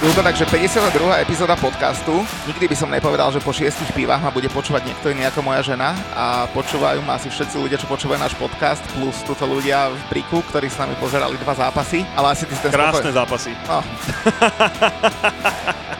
Bolo to takže 52. epizóda podcastu. Nikdy by som nepovedal, že po šiestich pivách ma bude počúvať niekto iný ako moja žena a počúvajú ma asi všetci ľudia, čo počúvajú náš podcast, plus túto ľudia v Briku, ktorí s nami pozerali dva zápasy. Ale asi ty si ten Krásne spokoj- zápasy. No,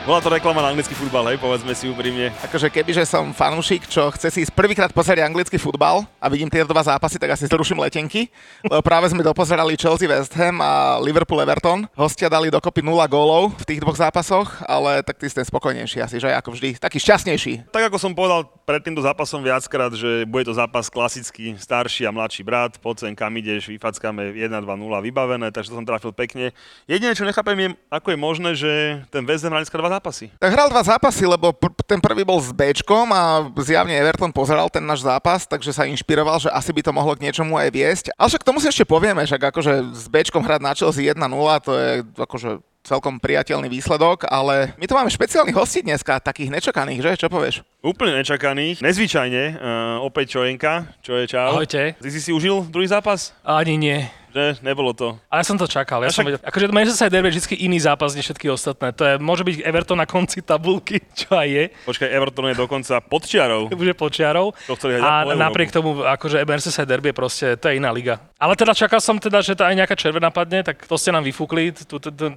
Bola to reklama na anglický futbal, hej, povedzme si úprimne. akože kebyže som fanúšik, čo chce si ísť prvýkrát pozrieť anglický futbal a vidím tie dva zápasy, tak asi zruším letenky, lebo práve sme dopozerali Chelsea West Ham a Liverpool Everton. Hostia dali dokopy 0 gólov v tých dvoch zápasoch, ale tak ty si ten spokojnejší asi, že ako vždy. Taký šťastnejší. Tak ako som povedal pred týmto zápasom viackrát, že bude to zápas klasický, starší a mladší brat, poď sem kam ideš, vyfackame 1-2-0 vybavené, takže to som trafil pekne. Jediné, čo nechápem je, ako je možné, že ten West Ham hral dneska dva zápasy. Tak hral dva zápasy, lebo pr- ten prvý bol s Bčkom a zjavne Everton pozeral ten náš zápas, takže sa inšpiroval, že asi by to mohlo k niečomu aj viesť. Ale však k tomu si ešte povieme, však akože s Bčkom hrať na Chelsea 1-0, to je akože celkom priateľný výsledok, ale my tu máme špeciálnych hostí dneska, takých nečakaných, že? Čo povieš? Úplne nečakaných, nezvyčajne, uh, opäť Čojenka, čo je čau. Ahojte. Ty si si užil druhý zápas? Ani nie. Že? Nebolo to. Ale ja som to čakal. Ja A som však- vedel. Akože Manchester Derby je vždy iný zápas než všetky ostatné. To je, môže byť Everton na konci tabulky, čo aj je. Počkaj, Everton je dokonca pod čiarou. Už je počiarov. To chceli A napriek tomu, akože Merseyside Derby je proste, to je iná liga. Ale teda čakal som teda, že to aj nejaká červená padne, tak to ste nám vyfúkli,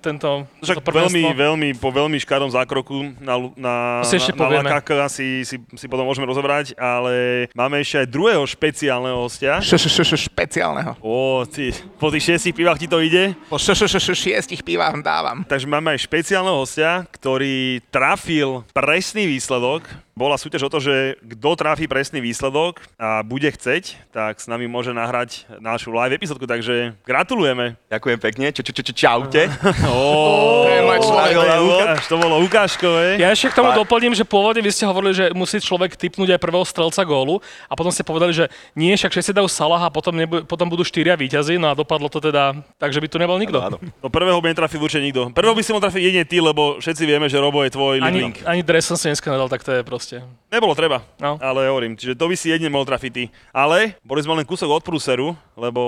tento, Však veľmi, veľmi, po veľmi škarom zákroku na, na, na, na si, si, si potom môžeme rozobrať, ale máme ešte aj druhého špeciálneho hostia. Špeciálneho. Ó, ty, po tých šiestich pivách ti to ide. Po šiestich pivách dávam. Takže máme aj špeciálneho hostia, ktorý trafil presný výsledok. Bola súťaž o to, že kto trafí presný výsledok a bude chceť, tak s nami môže nahrať našu live epizódku, takže gratulujeme. Ďakujem pekne, čo, čo, čo, čo, čaute. To je môj človek. to, je Lukáš, to bolo ukážkové. Ja ešte k tomu doplním, že pôvodne vy ste hovorili, že musí človek typnúť aj prvého strelca gólu a potom ste povedali, že nie, však všetci dajú Salaha a potom, nebu- potom budú štyria víťazi, no a dopadlo to teda tak, že by tu nebol nikto. Áno. No prvého by netrafil určite nikto. Prvého by si mohol trafiť jedine ty, lebo všetci vieme, že Robo je tvoj Ani, link. ani dres som si dneska nedal, tak to je proste. Nebolo treba, No. ale hovorím, čiže to by si jedine mohol trafiť ty. Ale boli sme len kúsok od prúseru, lebo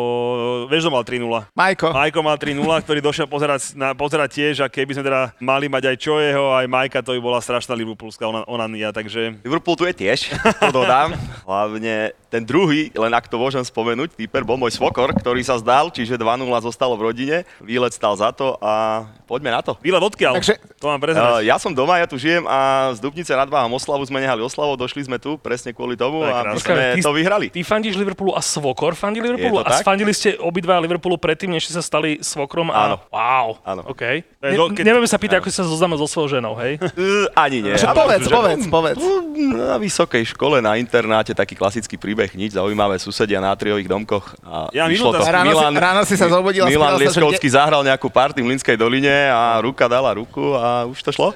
vieš, že mal 3-0. Majko, Majko mal 3-0, ktorý došiel pozerať, na, pozerať tiež a keby sme teda mali mať aj Čojeho, aj Majka, to by bola strašná Liverpoolská ona- onania, takže Liverpool tu je tiež, to dodám. Hlavne ten druhý, len ak to môžem spomenúť, typer bol môj svokor, ktorý sa zdal, čiže 2-0 zostalo v rodine. Výlet stal za to a poďme na to. výlet odkiaľ? Takže- to mám Uh, prezrať. ja som doma, ja tu žijem a z Dubnice nad Váhom oslavu sme nehali oslavu, došli sme tu presne kvôli tomu To a my sme ty- to vyhrali. Ty fandíš Liverpoolu a Svokor fandí Liverpoolu? To A tak? fandili ste obidva Liverpoolu predtým, než ste sa stali Svokrom? A... Áno. Wow. Áno. OK. Ne, keď- Nevieme sa pýtať, ako si sa zoznámil so svojou ženou, hej? Uh, ani nie. Čo Ale- povedz, že- povedz, povedz. Na vysokej škole, na internáte, taký klasický príbeh, nič zaujímavé, susedia na triových domkoch. A Ja išlo to. Ráno si- ráno si sa zobudil Milan Lieskovský zahral nejakú party v Linskej doline a ruka dala ruku a už to šlo.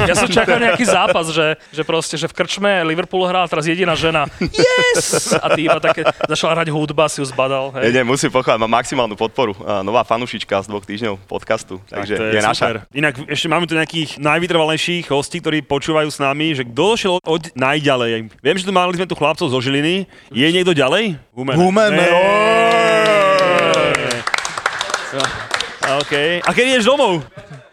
Ja som čakal nejaký zápas, že, že proste, že v krčme Liverpool hral teraz jediná žena. Yes! A ty iba také, začala hrať hudba, si ju zbadal. Nie, Hej. nie, musím pochváliť, má maximálnu podporu. Nová fanušička z dvoch týždňov podcastu, takže to je, naša. Inak ešte máme tu nejakých najvytrvalejších hostí, ktorí počúvajú s nami, že kto došiel od, najďalej. Viem, že tu mali sme tu chlapcov zo Žiliny. Je niekto ďalej? Humene. Humene, OK. A keď ideš domov?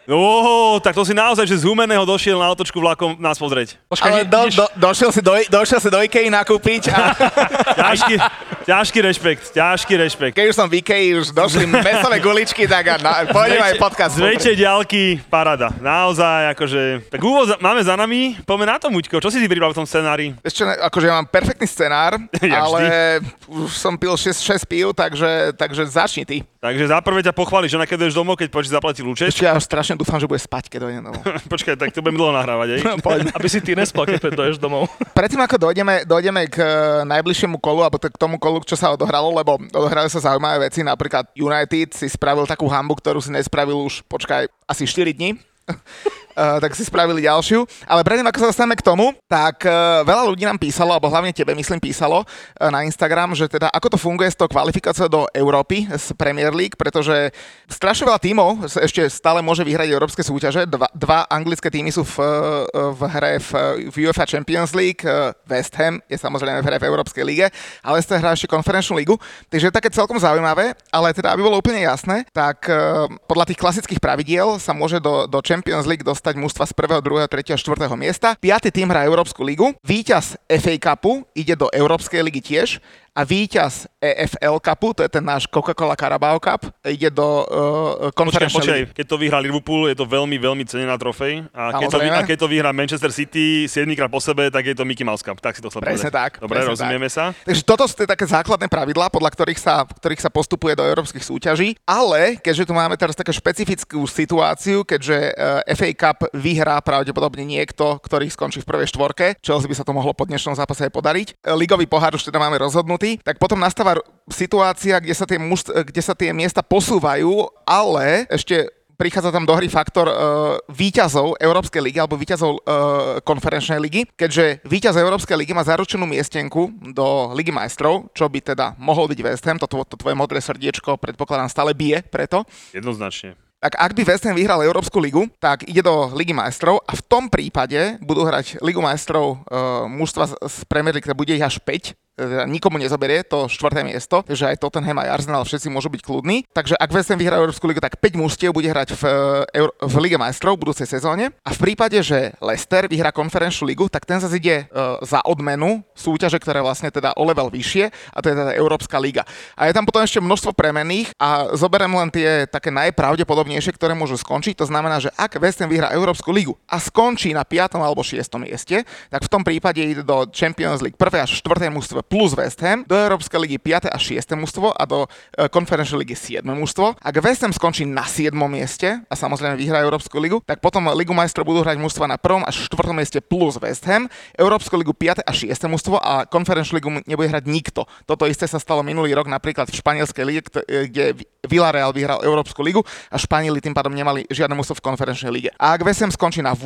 No, tak to si naozaj, že z Humeného došiel na otočku vlakom nás pozrieť. Počkaj, Ale do, do, došiel, si do, došiel si do Ikei nakúpiť a Ťažký, ťažký rešpekt, ťažký rešpekt. keď už som v Ikei, už došli mesové guličky, tak a na, pôjdem aj podcast. Z väčšej diálky parada. Naozaj, akože... Tak úvod za- máme za nami. Poďme na to, Muťko. Čo si si pribral v tom scenári? Ešte, akože ja mám perfektný scenár, ale už som pil 6, 6 pív, takže, takže začni ty. Takže za prvé ťa pochváli, že keď ideš domov, keď počíš zaplatil účet. Ešte ja strašne dúfam, že bude spať, keď dojdem domov. Počkaj, tak to budem dlho nahrávať, aj? Poďme. Aby si ty nespal, keď doješ domov. Predtým ako dojdeme, dojdeme k e, najbližšiemu kolu, alebo k tomu kolu, čo sa odohralo, lebo odohrali sa zaujímavé veci, napríklad United si spravil takú hambu, ktorú si nespravil už, počkaj, asi 4 dní. Uh, tak si spravili ďalšiu. Ale predtým, ako sa dostaneme k tomu, tak uh, veľa ľudí nám písalo, alebo hlavne tebe, myslím, písalo uh, na Instagram, že teda ako to funguje s tou kvalifikáciou do Európy, z Premier League, pretože strašne veľa tímov ešte stále môže vyhrať európske súťaže. Dva, dva anglické týmy sú v, v hre v, v UEFA Champions League, West Ham je samozrejme v hre v Európskej lige, ale ste hrá ešte konferenčnú ligu. Takže je také celkom zaujímavé, ale teda, aby bolo úplne jasné, tak podľa tých klasických pravidiel sa môže do, do Champions League dostať dostať mužstva z 1., 2., 3. a 4. miesta. Piatý tým hrá Európsku ligu. Víťaz FA Cupu ide do Európskej ligy tiež a víťaz EFL Cupu, to je ten náš Coca-Cola Carabao Cup, ide do uh, konferenčnej počkaj, počkaj, keď to vyhrá Liverpool, je to veľmi, veľmi cenená trofej. A keď, to, a keď to vyhrá Manchester City 7 krát po sebe, tak je to Mickey Mouse Cup. Tak si to chcel Presne povedať. tak. Dobre, presne rozumieme tak. sa. Takže toto sú tie také základné pravidlá, podľa ktorých sa, ktorých sa postupuje do európskych súťaží. Ale keďže tu máme teraz takú špecifickú situáciu, keďže uh, FA Cup vyhrá pravdepodobne niekto, ktorý skončí v prvej štvorke, Chelsea by sa to mohlo po dnešnom zápase aj podariť. Ligový pohár už teda máme rozhodnutý, tak potom nastáva situácia, kde sa tie, muž, kde sa tie miesta posúvajú, ale ešte prichádza tam do hry faktor uh, výťazov Európskej ligy alebo výťazov uh, konferenčnej ligy, keďže výťaz Európskej ligy má zaručenú miestenku do Ligy majstrov, čo by teda mohol byť West Ham, to, to tvoje modré srdiečko predpokladám stále bije preto. Jednoznačne. Tak ak by West Ham vyhral Európsku ligu, tak ide do Ligy majstrov a v tom prípade budú hrať Ligu majstrov uh, mužstva z Premier League, bude ich až 5 teda nikomu nezoberie to štvrté miesto, takže aj Tottenham, aj Arsenal, všetci môžu byť kľudní. Takže ak West Ham vyhrá Európsku ligu, tak 5 mužstiev bude hrať v, eh, v Lige majstrov v budúcej sezóne. A v prípade, že Leicester vyhrá konferenčnú ligu, tak ten zase ide uh, za odmenu súťaže, ktoré vlastne teda o level vyššie, a to je teda Európska liga. A je tam potom ešte množstvo premenných a zoberiem len tie také najpravdepodobnejšie, ktoré môžu skončiť. To znamená, že ak West Ham vyhrá Európsku ligu a skončí na 5. alebo 6. mieste, tak v tom prípade ide do Champions League 1. až 4. mužstvo plus West Ham, do Európskej ligy 5. a 6. mužstvo a do konferenčnej ligy 7. mužstvo. Ak West Ham skončí na 7. mieste a samozrejme vyhrá Európsku ligu, tak potom Ligu majstrov budú hrať mužstva na 1. až 4. mieste plus West Ham, Európsku ligu 5. a 6. mužstvo a konferenčnú ligu nebude hrať nikto. Toto isté sa stalo minulý rok napríklad v španielskej lige, kde Villarreal vyhral Európsku ligu a Španieli tým pádom nemali žiadne mužstvo v konferenčnej lige. A ak Ham skončí na 8.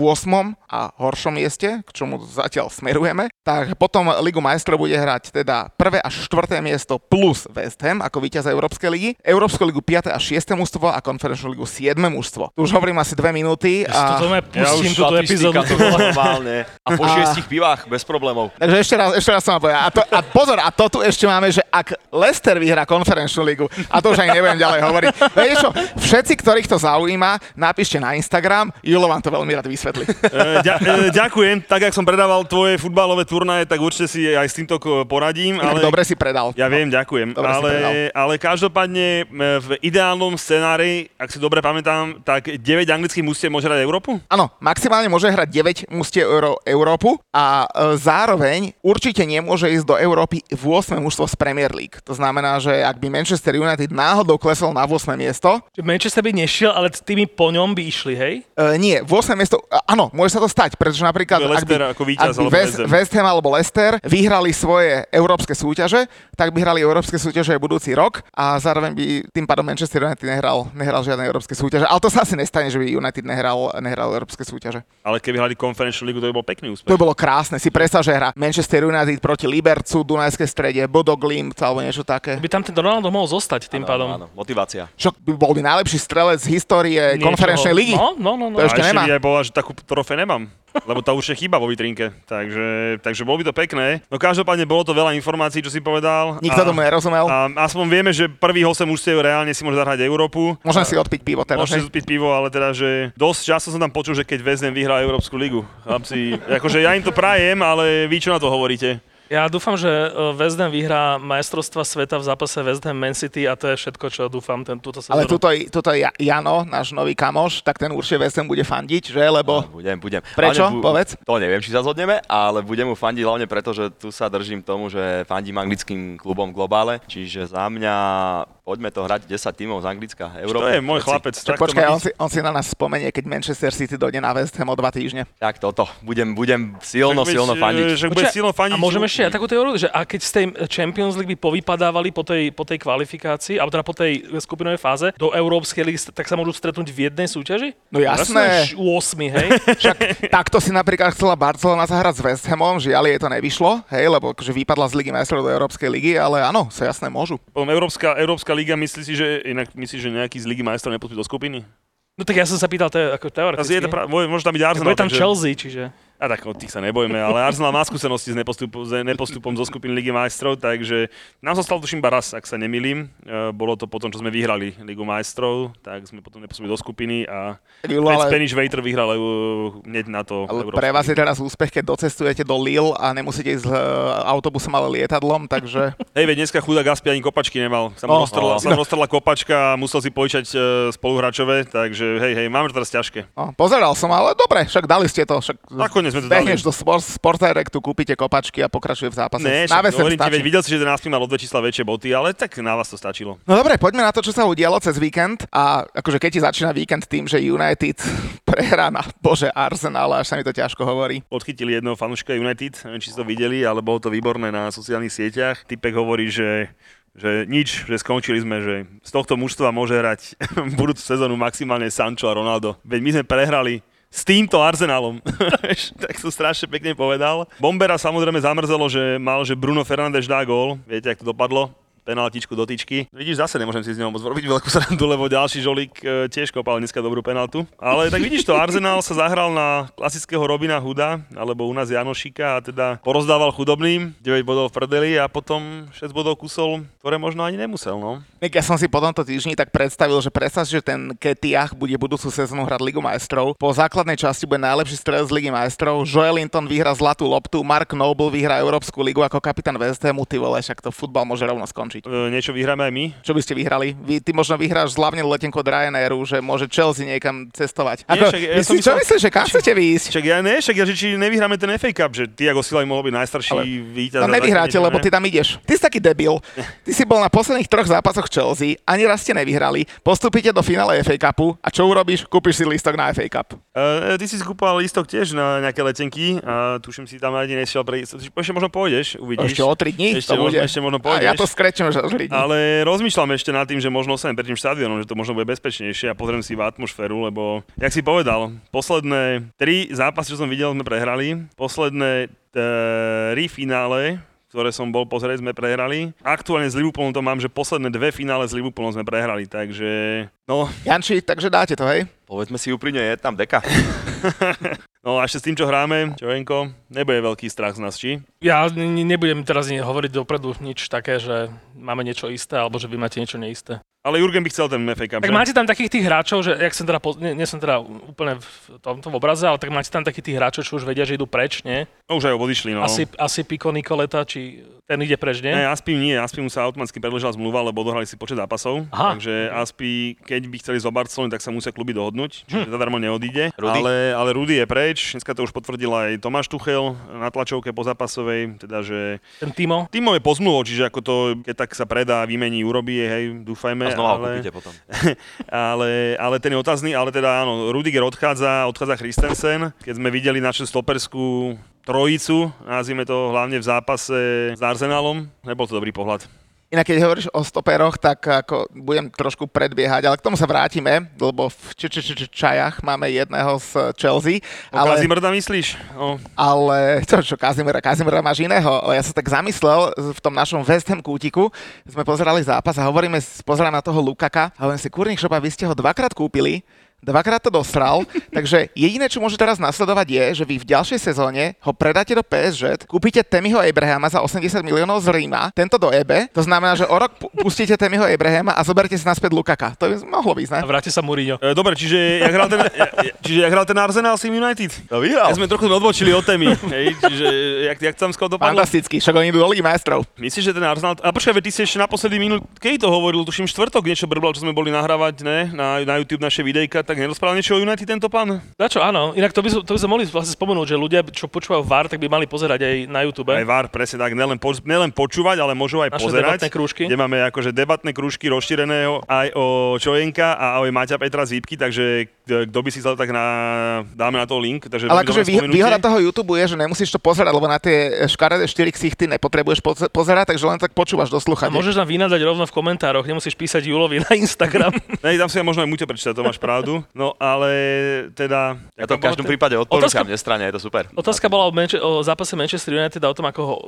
a horšom mieste, k čomu zatiaľ smerujeme, tak potom Ligu majstrov bude hrať teda prvé až štvrté miesto plus West Ham ako víťaz Európskej ligy, Európsku ligu 5. a 6. mužstvo a konferenčnú ligu 7. mužstvo. Tu už hovorím asi dve minúty. A... Ja pustím túto epizódu. normálne. A po šiestich pivách, bez problémov. Takže ešte raz, ešte raz som vám povedal. A, to, a pozor, a to tu ešte máme, že ak Leicester vyhrá konferenčnú ligu, a to už ani nebudem ďalej hovoriť. Vieš čo, všetci, ktorých to zaujíma, napíšte na Instagram, Julo vám to veľmi rád vysvetlí. E, ďa, e, ďakujem, tak jak som predával tvoje futbalové turnaje, tak určite si aj s týmto poradím. Ale... Dobre si predal. Ja viem, ďakujem. Dobre ale, ale každopádne v ideálnom scenári, ak si dobre pamätám, tak 9 anglických mústiev môže hrať Európu? Áno, maximálne môže hrať 9 mústiev Euró- Európu a e, zároveň určite nemôže ísť do Európy v 8 mužstvo z Premier League. To znamená, že ak by Manchester United náhodou klesol na 8 miesto... Manchester by nešiel, ale tými po ňom by išli, hej? E, nie, v 8 miesto... Áno, môže sa to stať, pretože napríklad... Ak by, ako víťaz, ak by West, West Ham alebo Leicester vyhrali svoje európske súťaže, tak by hrali európske súťaže aj budúci rok a zároveň by tým pádom Manchester United nehral, nehral žiadne európske súťaže. Ale to sa asi nestane, že by United nehral, nehral európske súťaže. Ale keby hrali konferenčnú ligu, to by bol pekný úspech. To by bolo krásne. Si predstav, že hra Manchester United proti Libercu, Dunajské strede, Bodo Glimt alebo niečo také. By tam ten Ronaldo mohol zostať tým áno, pádom. Áno, motivácia. Čo by bol by najlepší strelec z histórie Niečoho. konferenčnej ligy. No, no, no. no. To ešte nemá. by aj bola, že takú trofej nemám. Lebo tá už je chyba vo vitrinke. Takže, takže bolo by to pekné. No každopádne bolo to veľa informácií, čo si povedal. Nikto a, tomu nerozumel. a aspoň vieme, že prvých 8 mužstiev reálne si môže zahrať Európu. Môžem si odpiť pivo teraz. Môžete hej? piť pivo, ale teda, že dosť často som tam počul, že keď Vezden vyhrá Európsku ligu. Chlapci, akože ja im to prajem, ale vy čo na to hovoríte? Ja dúfam, že e, West Ham vyhrá majstrovstva sveta v zápase West Ham Man City a to je všetko, čo dúfam ten, túto sezónu. Ale tuto, tuto Ja- Jano, náš nový kamoš, tak ten určite West Ham bude fandiť, že? Lebo... Budem, budem. Prečo? Hlavne Povedz. To neviem, či sa zhodneme, ale budem mu fandiť hlavne preto, že tu sa držím tomu, že fandím anglickým klubom globále, čiže za mňa poďme to hrať 10 tímov z Anglicka. To Európa. je môj chlapec. Tak počkaj, on si, on si na nás spomenie, keď Manchester City dojde na West Ham o dva týždne. Tak toto. Budem, budem silno, Tak silno fandiť. Že bude silno fandiť. a môžeme ešte ešte ja takú teóriu, že a keď z tej Champions League by povypadávali po tej, po tej kvalifikácii, alebo teda po tej skupinovej fáze do Európskej ligy, tak sa môžu stretnúť v jednej súťaži? No jasné. U 8, hej? Však takto si napríklad chcela Barcelona zahrať s West Hamom, žiaľ jej to nevyšlo, hej, lebo akože vypadla z Ligy majstrov do Európskej ligy, ale áno, sa jasné môžu. Potom Európska, Európska liga, myslí si, že inak myslíš, že nejaký z Ligy majstrov nepostupí do skupiny? No tak ja som sa pýtal, to je ako teoreticky. Je to pra- môže tam byť Arsenal. Bude tam takže- Chelsea, čiže... A tak od tých sa nebojme, ale Arsenal má skúsenosti s, nepostup, s nepostupom zo skupiny Ligy majstrov, takže nám sa stalo tuším iba raz, ak sa nemýlim. E, bolo to potom, čo sme vyhrali Ligu majstrov, tak sme potom nepostupili do skupiny a Fred ale, Spanish Waiter vyhral hneď na to. ale Európsku pre vás je teraz úspech, keď docestujete do Lille a nemusíte ísť e, autobusom, ale lietadlom, takže... Hej, veď dneska chudák Gaspi ani kopačky nemal. Sa Oh, mu oh. sa mu roztrhla kopačka a musel si požičať e, spoluhráčové, takže hej, hej, máme to teraz ťažké. No, pozeral som, ale dobre, však dali ste to. Však Nakoniec sme to dali. do sport, Sport Directu, kúpite kopačky a pokračuje v zápase. Ne, Na však hovorím ti, veď videl si, že ten Aspi mal o dve čísla väčšie boty, ale tak na vás to stačilo. No dobre, poďme na to, čo sa udialo cez víkend. A akože keď ti začína víkend tým, že United prehrá na bože Arsenal, až sa mi to ťažko hovorí. Podchytili jedného fanúšika United, neviem, či ste to videli, ale bolo to výborné na sociálnych sieťach. Typek hovorí, že že nič, že skončili sme, že z tohto mužstva môže hrať budúcu sezónu maximálne Sancho a Ronaldo. Veď my sme prehrali s týmto Arsenalom. tak to strašne pekne povedal. Bombera samozrejme zamrzelo, že mal, že Bruno Fernández dá gól. Viete, ak to dopadlo? Penaltičku do tyčky. Vidíš, zase nemôžem si z neho moc robiť veľkú srandu, lebo ďalší žolík e, tiež kopal dneska dobrú penaltu. Ale tak vidíš to, Arsenal sa zahral na klasického Robina Huda, alebo u nás Janošika a teda porozdával chudobným, 9 bodov v prdeli a potom 6 bodov kusol, ktoré možno ani nemusel, no. Ja som si po tomto týždni tak predstavil, že predstav že ten Ketiach bude budúcu sezónu hrať Ligu majstrov. Po základnej časti bude najlepší strelec Ligy majstrov. Joelinton vyhrá zlatú loptu, Mark Noble vyhrá Európsku ligu ako kapitán West Hamu. Ty vole, však to futbal môže rovno skončiť. E, niečo vyhráme aj my. Čo by ste vyhrali? Vy, ty možno vyhráš zľavnenú letenku od Ryanairu, že môže Chelsea niekam cestovať. Nie, Ako, však ja myslí, čo myslel- myslíš, že kam chcete výjsť? Však ja ne, však ja, že či nevyhráme ten FA Cup, že Tiago Silva mohol byť najstarší Ale- víťaz. No a nevyhráte, lebo ty tam ideš. Ty si taký debil. Ty si bol na posledných troch zápasoch Chelsea, ani raz ste nevyhrali, postupíte do finále FA Cupu a čo urobíš? Kúpiš si lístok na FA Cup. Uh, ty si skúpal lístok tiež na nejaké letenky a tuším si tam ani nešiel pre... Ešte možno pôjdeš, uvidíš. Ešte o 3 dní Ešte to bude. možno- ešte možno a pôjdeš. ja to skrečem, 3 dní. Ale rozmýšľam ešte nad tým, že možno ostanem pred tým štadiónom, že to možno bude bezpečnejšie a pozriem si v atmosféru, lebo, jak si povedal, posledné tri zápasy, čo som videl, sme prehrali. Posledné tri finále, ktoré som bol pozrieť, sme prehrali. Aktuálne s Liverpoolom to mám, že posledné dve finále s Liverpoolom sme prehrali, takže... No, Janči, takže dáte to, hej? Povedzme si úprimne, je tam deka. no a ešte s tým, čo hráme, čo nebude veľký strach z nás, či? Ja ne- nebudem teraz hovoriť dopredu nič také, že máme niečo isté, alebo že vy máte niečo neisté. Ale Jurgen by chcel ten FA Cup, Tak že? máte tam takých tých hráčov, že jak som teda, poz- nie, nie som teda úplne v tomto obraze, ale tak máte tam takých tých hráčov, čo už vedia, že idú preč, nie? No, už aj odišli, no. Asi, asi Pico Nikoleta, či ten ide preč, nie? Ne, Aspi nie, Aspi mu sa automaticky predlžila zmluva, lebo odohrali si počet zápasov. Aha. Takže Aspi, keď by chceli zo Barcelony, tak sa musia kluby dohodnúť, čiže zadarmo neodíde. Rudy? Ale, ale Rudy je preč, dneska to už potvrdil aj Tomáš Tuchel na tlačovke po zápasovej, teda že Ten Timo? Timo je pozmluvou, čiže ako to, keď tak sa predá, vymení, urobí, hej, dúfajme. A znova ale, potom. ale, ale ten je otázny, ale teda áno, Rudiger odchádza, odchádza Christensen. Keď sme videli našu stoperskú trojicu, nazvime to hlavne v zápase s Arsenalom, nebol to dobrý pohľad. Inak keď hovoríš o stoperoch, tak ako budem trošku predbiehať, ale k tomu sa vrátime, lebo v č- č- č- čajach máme jedného z Chelsea. Ale... Ale, Kazimrda myslíš? No, ale čo, čo Kazimera, Kazimera máš iného. Ja sa tak zamyslel v tom našom West Ham kútiku, sme pozerali zápas a hovoríme, pozerám na toho Lukaka a hovorím si, kurník šopa, vy ste ho dvakrát kúpili, dvakrát to dostral, takže jediné, čo môže teraz nasledovať je, že vy v ďalšej sezóne ho predáte do PSG, kúpite Temiho Abrahama za 80 miliónov z Ríma, tento do EBE, to znamená, že o rok pu- pustíte Temiho Abrahama a zoberte si naspäť Lukaka. To by mohlo byť, ne? A vráti sa Mourinho. e, dobre, čiže jak hral ten, ja, čiže jak hral ten Arsenal s United? No vyhral. Ja sme trochu odbočili od témy, hej, čiže jak, jak tam skôr dopadlo? Fantastický, však oni idú do Ligy majstrov. Myslíš, že ten Arsenal... A počkaj, ty si ešte naposledy minul... Keď to hovoril, tuším štvrtok, niečo brbal, čo sme boli nahrávať, ne? Na, na YouTube naše videjka, tak nerozprával niečo o United tento pán? Na čo, áno. Inak to by, to by sme mohli vlastne spomenúť, že ľudia, čo počúvajú VAR, tak by mali pozerať aj na YouTube. Aj VAR, presne tak, nelen, po, nelen počúvať, ale môžu aj Naše pozerať. debatné krúžky. Kde máme akože debatné krúžky rozšírené aj o Čojenka a aj Maťa Petra Zípky, takže kto by si chcel, tak na, dáme na to link. Takže Ale akože vý, výhoda toho YouTube je, že nemusíš to pozerať, lebo na tie škaredé 4 ksichty nepotrebuješ poze- pozerať, takže len tak počúvaš do A sluchadiel. môžeš nám vynadať rovno v komentároch, nemusíš písať Julovi na Instagram. Nej, tam si ja možno aj Muťo prečítať, to máš pravdu. No ale teda... Ja to v každom Bolo prípade odporúčam, Otázka- nestrane, je to super. Otázka bola o, Manche- o zápase Manchester United a o tom, ako ho uh,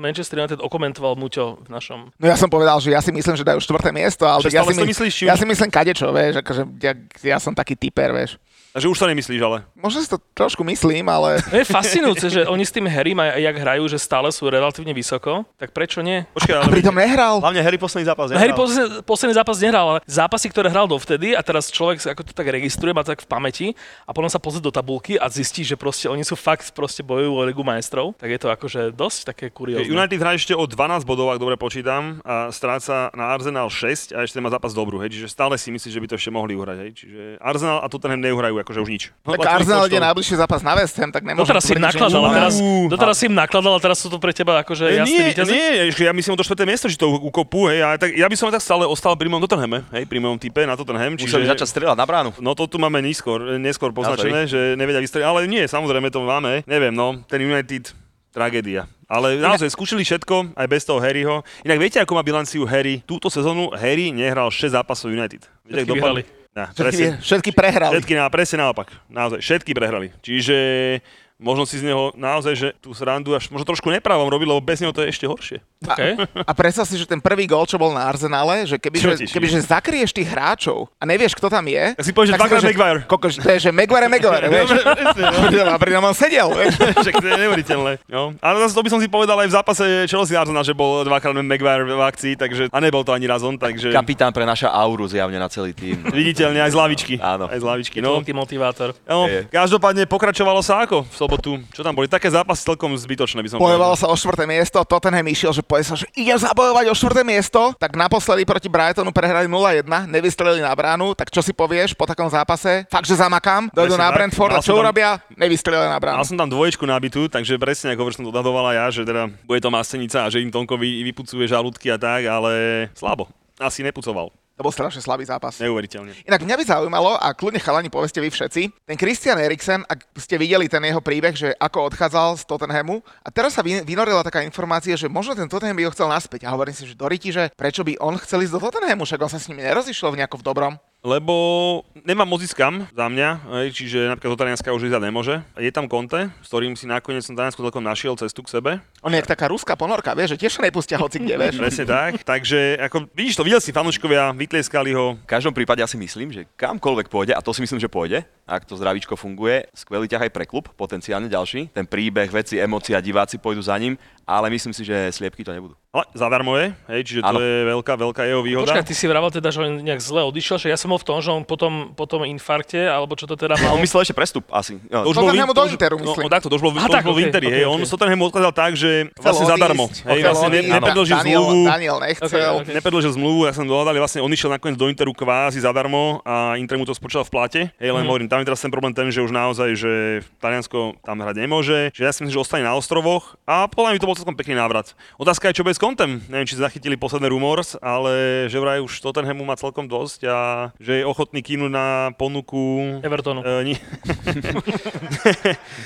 Manchester United okomentoval Muťo v našom... No ja som povedal, že ja si myslím, že dajú štvrté miesto, ale ja, si, to myslíš, či ja si myslím kadečo, vieš, akože ja, ja som taký typer, vieš. Takže už to nemyslíš, ale... Možno si to trošku myslím, ale No je fascinujúce, že oni s tým Harrym, aj jak hrajú, že stále sú relatívne vysoko, tak prečo nie? Počkaj, a ale... pritom nehral. Hlavne Harry posledný zápas. No, Harry nehral. posledný, posledný zápas nehral, ale zápasy, ktoré hral dovtedy a teraz človek ako to tak registruje, má to tak v pamäti a potom sa pozrie do tabulky a zistí, že proste oni sú fakt proste bojujú o Ligu majstrov, tak je to akože dosť také kuriózne. United hrá ešte o 12 bodov, ak dobre počítam, a stráca na Arsenal 6 a ešte má zápas dobrú, hej, čiže stále si myslíš, že by to ešte mohli uhrať, hej, čiže Arsenal a Tottenham neuhrajú akože už nič. Tak Arsenal ide najbližšie zápas na West Ham, tak nemôžem Doteraz si im nakladal, teraz, doteraz si im nakladal a teraz sú to pre teba akože E, jasné nie, víťazy? nie, ja myslím o to štvrté miesto, že to ukopu, hej, ale tak ja by som tak stále ostal pri mojom Tottenhame, hej, pri mojom type na Tottenham, Museli čiže... začať strieľať na bránu. No to tu máme neskôr, neskôr poznačené, že nevedia vystreliť, ale nie, samozrejme to máme, neviem, no, ten United, tragédia. Ale naozaj skúšili všetko, aj bez toho Harryho. Inak viete, ako má bilanciu Harry? Túto sezónu Harry nehral 6 zápasov United. Viete, ako dopadli? Všetky, presne. všetky prehrali. Všetky, na, presne naopak. Naozaj, všetky prehrali. Čiže možno si z neho naozaj, že tú srandu až možno trošku nepravom robiť, lebo bez neho to je ešte horšie. Okay. A predstav si, že ten prvý gol, čo bol na Arsenále, že kebyže, kebyže zakrieš tých hráčov a nevieš, kto tam je, Tak si povieš, že dvakrát Maguire. Kokož, to je, že Maguire, Maguire, vieš. A pri tom on sedel, vieš. Však to je neuveriteľné. No. Ale zase to by som si povedal aj v zápase Chelsea Arsenal, že bol dvakrát Maguire v akcii, takže, a nebol to ani raz on, takže Kapitán prenáša auru zjavne na celý tým. viditeľne aj z lavičky. Áno. Aj z lavičky. No. Motivátor. No, každopádne pokračovalo sa ako v sobotu. Čo tam boli? Také zápasy celkom zbytočné by som Bojovalo povedal. sa o štvrté miesto, Tottenham išiel, že povie sa, že idem zabojovať o štvrté miesto, tak naposledy proti Brightonu prehrali 0-1, nevystrelili na bránu, tak čo si povieš po takom zápase? Fakt, že zamakám, dojdu na. Brentford a čo tam- urobia? Nevystrelili na bránu. Mal som tam dvoječku nabitú, takže presne ako som to odhadovala ja, že teda bude to mastenica a že im Tonko vy, vypucuje žalúdky a tak, ale slabo. Asi nepucoval. To bol strašne slabý zápas. Neuveriteľne. Inak mňa by zaujímalo, a kľudne chalani poveste vy všetci, ten Christian Eriksen, ak ste videli ten jeho príbeh, že ako odchádzal z Tottenhamu, a teraz sa vy- vynorila taká informácia, že možno ten Tottenham by ho chcel naspäť. A hovorím si, že Doriti, že prečo by on chcel ísť do Tottenhamu, však on sa s nimi nerozišiel v nejako v dobrom. Lebo nemám moc ísť kam za mňa, čiže napríklad do Talianska už ísť nemôže. Je tam Conte, s ktorým si nakoniec som Taliansku celkom našiel cestu k sebe. On je taká ruská ponorka, vieš, že tiež nepustia hoci kde, vieš. Presne tak. Takže ako, vidíš to, videl si fanúškovia, vytlieskali ho. V každom prípade ja si myslím, že kamkoľvek pôjde, a to si myslím, že pôjde, ak to zdravíčko funguje, skvelý ťah aj pre klub, potenciálne ďalší. Ten príbeh, veci, emócia, diváci pôjdu za ním, ale myslím si, že sliepky to nebudú. Ale zadarmo je, hej, čiže to Áno. je veľká, veľká jeho výhoda. Počkaj, ty si vravel teda, že on nejak zle odišiel, že ja som bol v tom, že on potom, potom infarkte, alebo čo to teda A mal. on myslel ešte prestup asi. No, To už bol, to do Interu, no, myslím. no, takto, to už bol, to tak, bol okej, Interi, okej, hej, on okej. z Tottenhamu odkladal tak, že vlastne zadarmo. Hej, vlastne ne, odísť, nepredložil Daniel, zmluvu, Daniel nechcel. Okay, okay. nepredložil zmluvu, ja som dohľadal, vlastne on išiel nakoniec do Interu kvázi zadarmo a Inter mu to spočítal v plate. Hej, len Mhm. hovorím, tam je teraz ten problém ten, že už naozaj, že Taliansko tam hrať nemôže, že ja si myslím, že ostane na ostrovoch a podľa mňa by to bol celkom pekný návrat. Otázka je, čo bez kontem. Neviem, či zachytili posledné rumors, ale že vraj už Tottenhamu má celkom dosť a že je ochotný kýnuť na ponuku Evertonu. Uh, nie.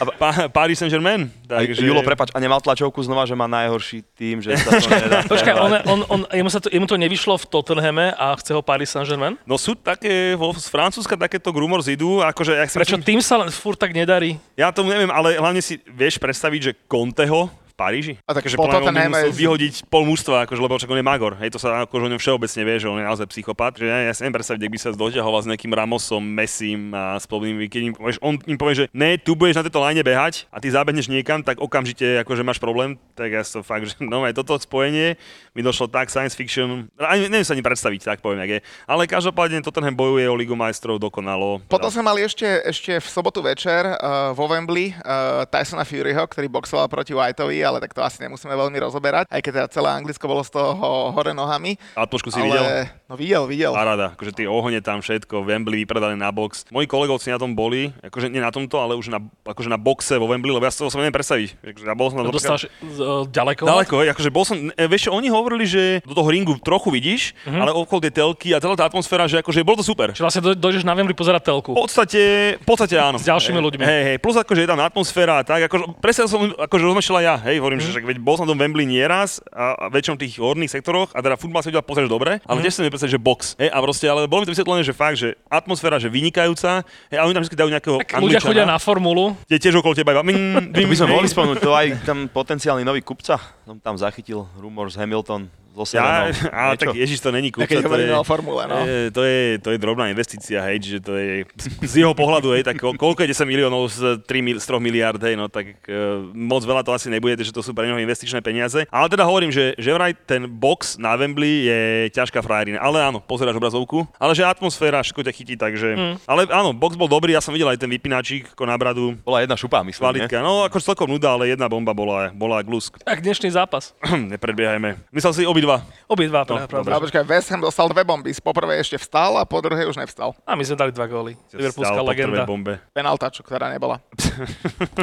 pa, Paris Saint-Germain. Takže... Julo, prepač, a nemal tlačovku znova, že má najhorší tým, že sa to nedá. Počkaj, on, on, on, jemu, sa to, jemu to nevyšlo v Tottenhame a chce ho Paris Saint-Germain? No sú také, vo, z Francúzska takéto rumors idú, akože... Ja, si Prečo myslím, tým sa len furt tak nedarí? ja tomu neviem, ale hlavne si vieš predstaviť, že Conteho Paríži. A tak Akože po Tottenhame musel vyhodiť pol mužstva, akože, lebo však on je Magor. Hej, to sa akože o ňom všeobecne vie, že on je naozaj psychopat. Že ja, ja si neviem predstaviť, ak by sa doťahoval s nejakým Ramosom, Messim a s podobnými, keď im, povieš, on im povie, že ne, tu budeš na tejto line behať a ty zábehneš niekam, tak okamžite akože máš problém. Tak ja to fakt, že no aj toto spojenie mi došlo tak science fiction, ani neviem sa ani predstaviť, tak poviem, jak je. Ale každopádne Tottenham bojuje o Ligu majstrov dokonalo. Potom sme mali ešte, ešte v sobotu večer uh, vo Wembley uh, Tysona Furyho, ktorý boxoval proti Whiteovi, ale tak to asi nemusíme veľmi rozoberať, aj keď teda celé Anglicko bolo z toho hore nohami. A trošku si ale videl? No videl, videl. Parada, akože tie ohne tam všetko, Wembley vypredané na box. Moji kolegovci na tom boli, akože nie na tomto, ale už na, akože na boxe vo Wembley, lebo ja si to neviem predstaviť. Akože ja bol som na Dostáš uh, ďaleko? Ďaleko, hej, akože bol som, e, vieš oni hovorili, že do toho ringu trochu vidíš, mm-hmm. ale okolo tie telky a celá tá atmosféra, že akože bolo to super. Čiže vlastne do- dojdeš na Wembley pozerať telku. V podstate, v podstate áno. S ďalšími ľuďmi. Hej, hej, plus akože je tam atmosféra a tak, akože presne som akože rozmýšľal ja, hej, hovorím, mm. že veď bol som na tom Wembley nieraz a, a väčšinou v tých horných sektoroch a teda futbal sa videl pozrieť dobre, ale tiež som mi predstaviť, že box. Hej, a proste, ale bolo mi to vysvetlené, že fakt, že atmosféra, že vynikajúca, hej, a oni tam vždy dajú nejakého Tak ľudia chodia na formulu. kde tiež okolo teba iba... Mm, To by sme mohli spomenúť, to aj tam potenciálny nový kupca, som tam zachytil rumor z Hamilton, zo Ja, Niečo? tak ježiš, to není A kúpca, keď to je, o formule, no. je, to, je, to je drobná investícia, hej, čiže to je z jeho pohľadu, hej, tak ko- koľko je 10 miliónov z, 3, mil- z 3 miliard, hej, no tak uh, moc veľa to asi nebude, že to sú pre neho investičné peniaze. Ale teda hovorím, že, že vraj ten box na Wembley je ťažká frajerina. Ale áno, pozeráš obrazovku, ale že atmosféra všetko ťa chytí, takže... Mm. Ale áno, box bol dobrý, ja som videl aj ten vypínačík ako na bradu. Bola jedna šupa, myslím? Kvalitka, no ako celkom nuda, ale jedna bomba bola, bola glusk. Tak dnešný zápas. Nepredbiehajme. Myslel si obidva. Obidva, No, pravda. A počkaj, West Ham dostal dve bomby. Z poprvé ešte vstal a po druhej už nevstal. A my sme dali dva góly. Liverpoolská po legenda. bombe. Penaltaču, ktorá nebola.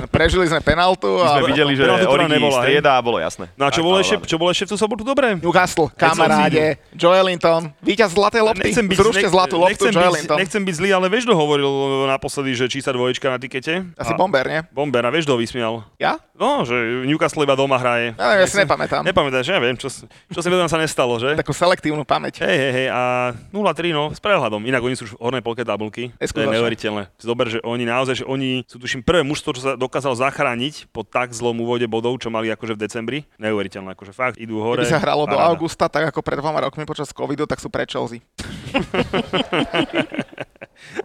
Prežili sme penaltu My a sme videli, že penaltu, ktorá Origi nebola, strieda a bolo jasné. No a čo Tak, bolo ešte, čo bolo ešte v tú sobotu dobré? Newcastle, kamaráde, Joelinton, víťaz zlatej lopty. Nechcem byť, Zrušte nech- zlatú loptu, nechcem, byť, Joelinton. nechcem byť zlý, ale vieš, kto hovoril naposledy, že čísla dvoječka na tikete? Asi A- bomber, nie? Bomber, a vieš, kto vysmial? Ja? No, že Newcastle iba doma hraje. Ja, neviem, ja si nepamätám. Nepamätáš, ja viem, čo, čo si vedom sa nestalo, že? Takú selektívnu pamäť. Hej, hej, hej, a 0-3, no, s prehľadom. Inak oni sú už v hornej polke tabulky. To je neuveriteľné. Zober, že oni naozaj, že oni sú tuším prvé mužstvo, čo sa dokázalo zachrániť po tak zlom úvode bodov, čo mali akože v decembri. Neuveriteľné, akože fakt idú hore. Keby sa hralo do augusta, tak ako pred dvoma rokmi počas covidu, tak sú pre Chelsea.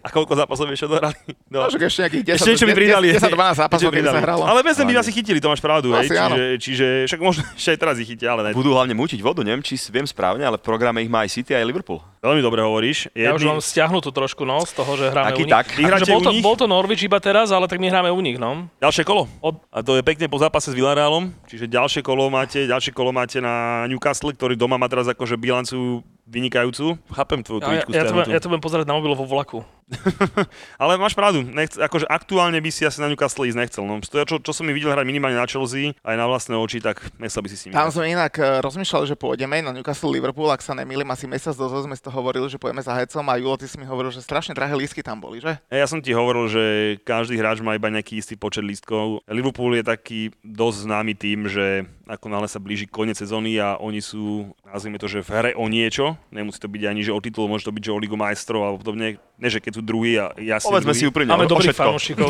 A koľko zápasov ešte dohrali? No. No, ešte nejakých 10, Ešte niečo mi pridali. 10-12 zápasov, Ešte keby pridali. hralo. Ale bez by asi chytili, to máš pravdu, hej. Asi áno. Čiže, čiže, však možno ešte aj teraz ich chytia, ale ne. Budú hlavne mútiť vodu, neviem, či si viem správne, ale v programe ich má aj City aj Liverpool. Veľmi dobre hovoríš. Ja už mám stiahnutú trošku, no, z toho, že hráme Taký u nich. tak. Akože bol, u to, nich? bol to Norwich iba teraz, ale tak my hráme u nich, no. Ďalšie kolo. Od- A to je pekne po zápase s Villarealom. Čiže ďalšie kolo máte, ďalšie kolo máte na Newcastle, ktorý doma má teraz akože bilancu vynikajúcu. Chápem tvoju Ja, ja, ja, to, budem- ja to budem pozerať na mobilu vo vlaku. Ale máš pravdu, nechc, akože aktuálne by si asi na Newcastle ísť nechcel. No, to, čo, čo som mi videl hrať minimálne na Chelsea, aj na vlastné oči, tak nechcel by si s nimi. Tam hrať. sme inak eh, rozmýšľali, že pôjdeme na Newcastle Liverpool, ak sa nemýlim, asi mesiac dozadu sme toho hovorili, že pôjdeme za Hecom a Julo, ty si mi hovoril, že strašne drahé lístky tam boli, že? Ja som ti hovoril, že každý hráč má iba nejaký istý počet lístkov. Liverpool je taký dosť známy tým, že ako náhle sa blíži koniec sezóny a oni sú, nazvime to, že v hre o niečo, nemusí to byť ani že o titul, môže to byť, že o Ligu majstrov alebo podobne, ne, že keď sú druhý a jasne Povedzme druhý. si úprimne, Máme o dobrých fanúšikov.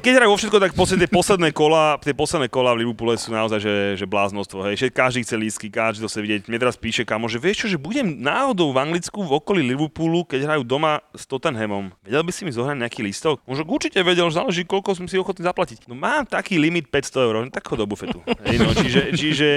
Keď hrajú vo všetko, tak v podstate posledné kola, tie posledné kola v Liverpoole sú naozaj, že, že bláznostvo. Hej. Každý chce lístky, každý to chce vidieť. Mne teraz píše kamo, že vieš čo, že budem náhodou v Anglicku v okolí Liverpoolu, keď hrajú doma s Tottenhamom. Vedel by si mi zohrať nejaký lístok? Možno určite vedel, že záleží, koľko som si ochotný zaplatiť. No mám taký limit 500 eur, no tak ho do bufetu. Hej, no, čiže, čiže,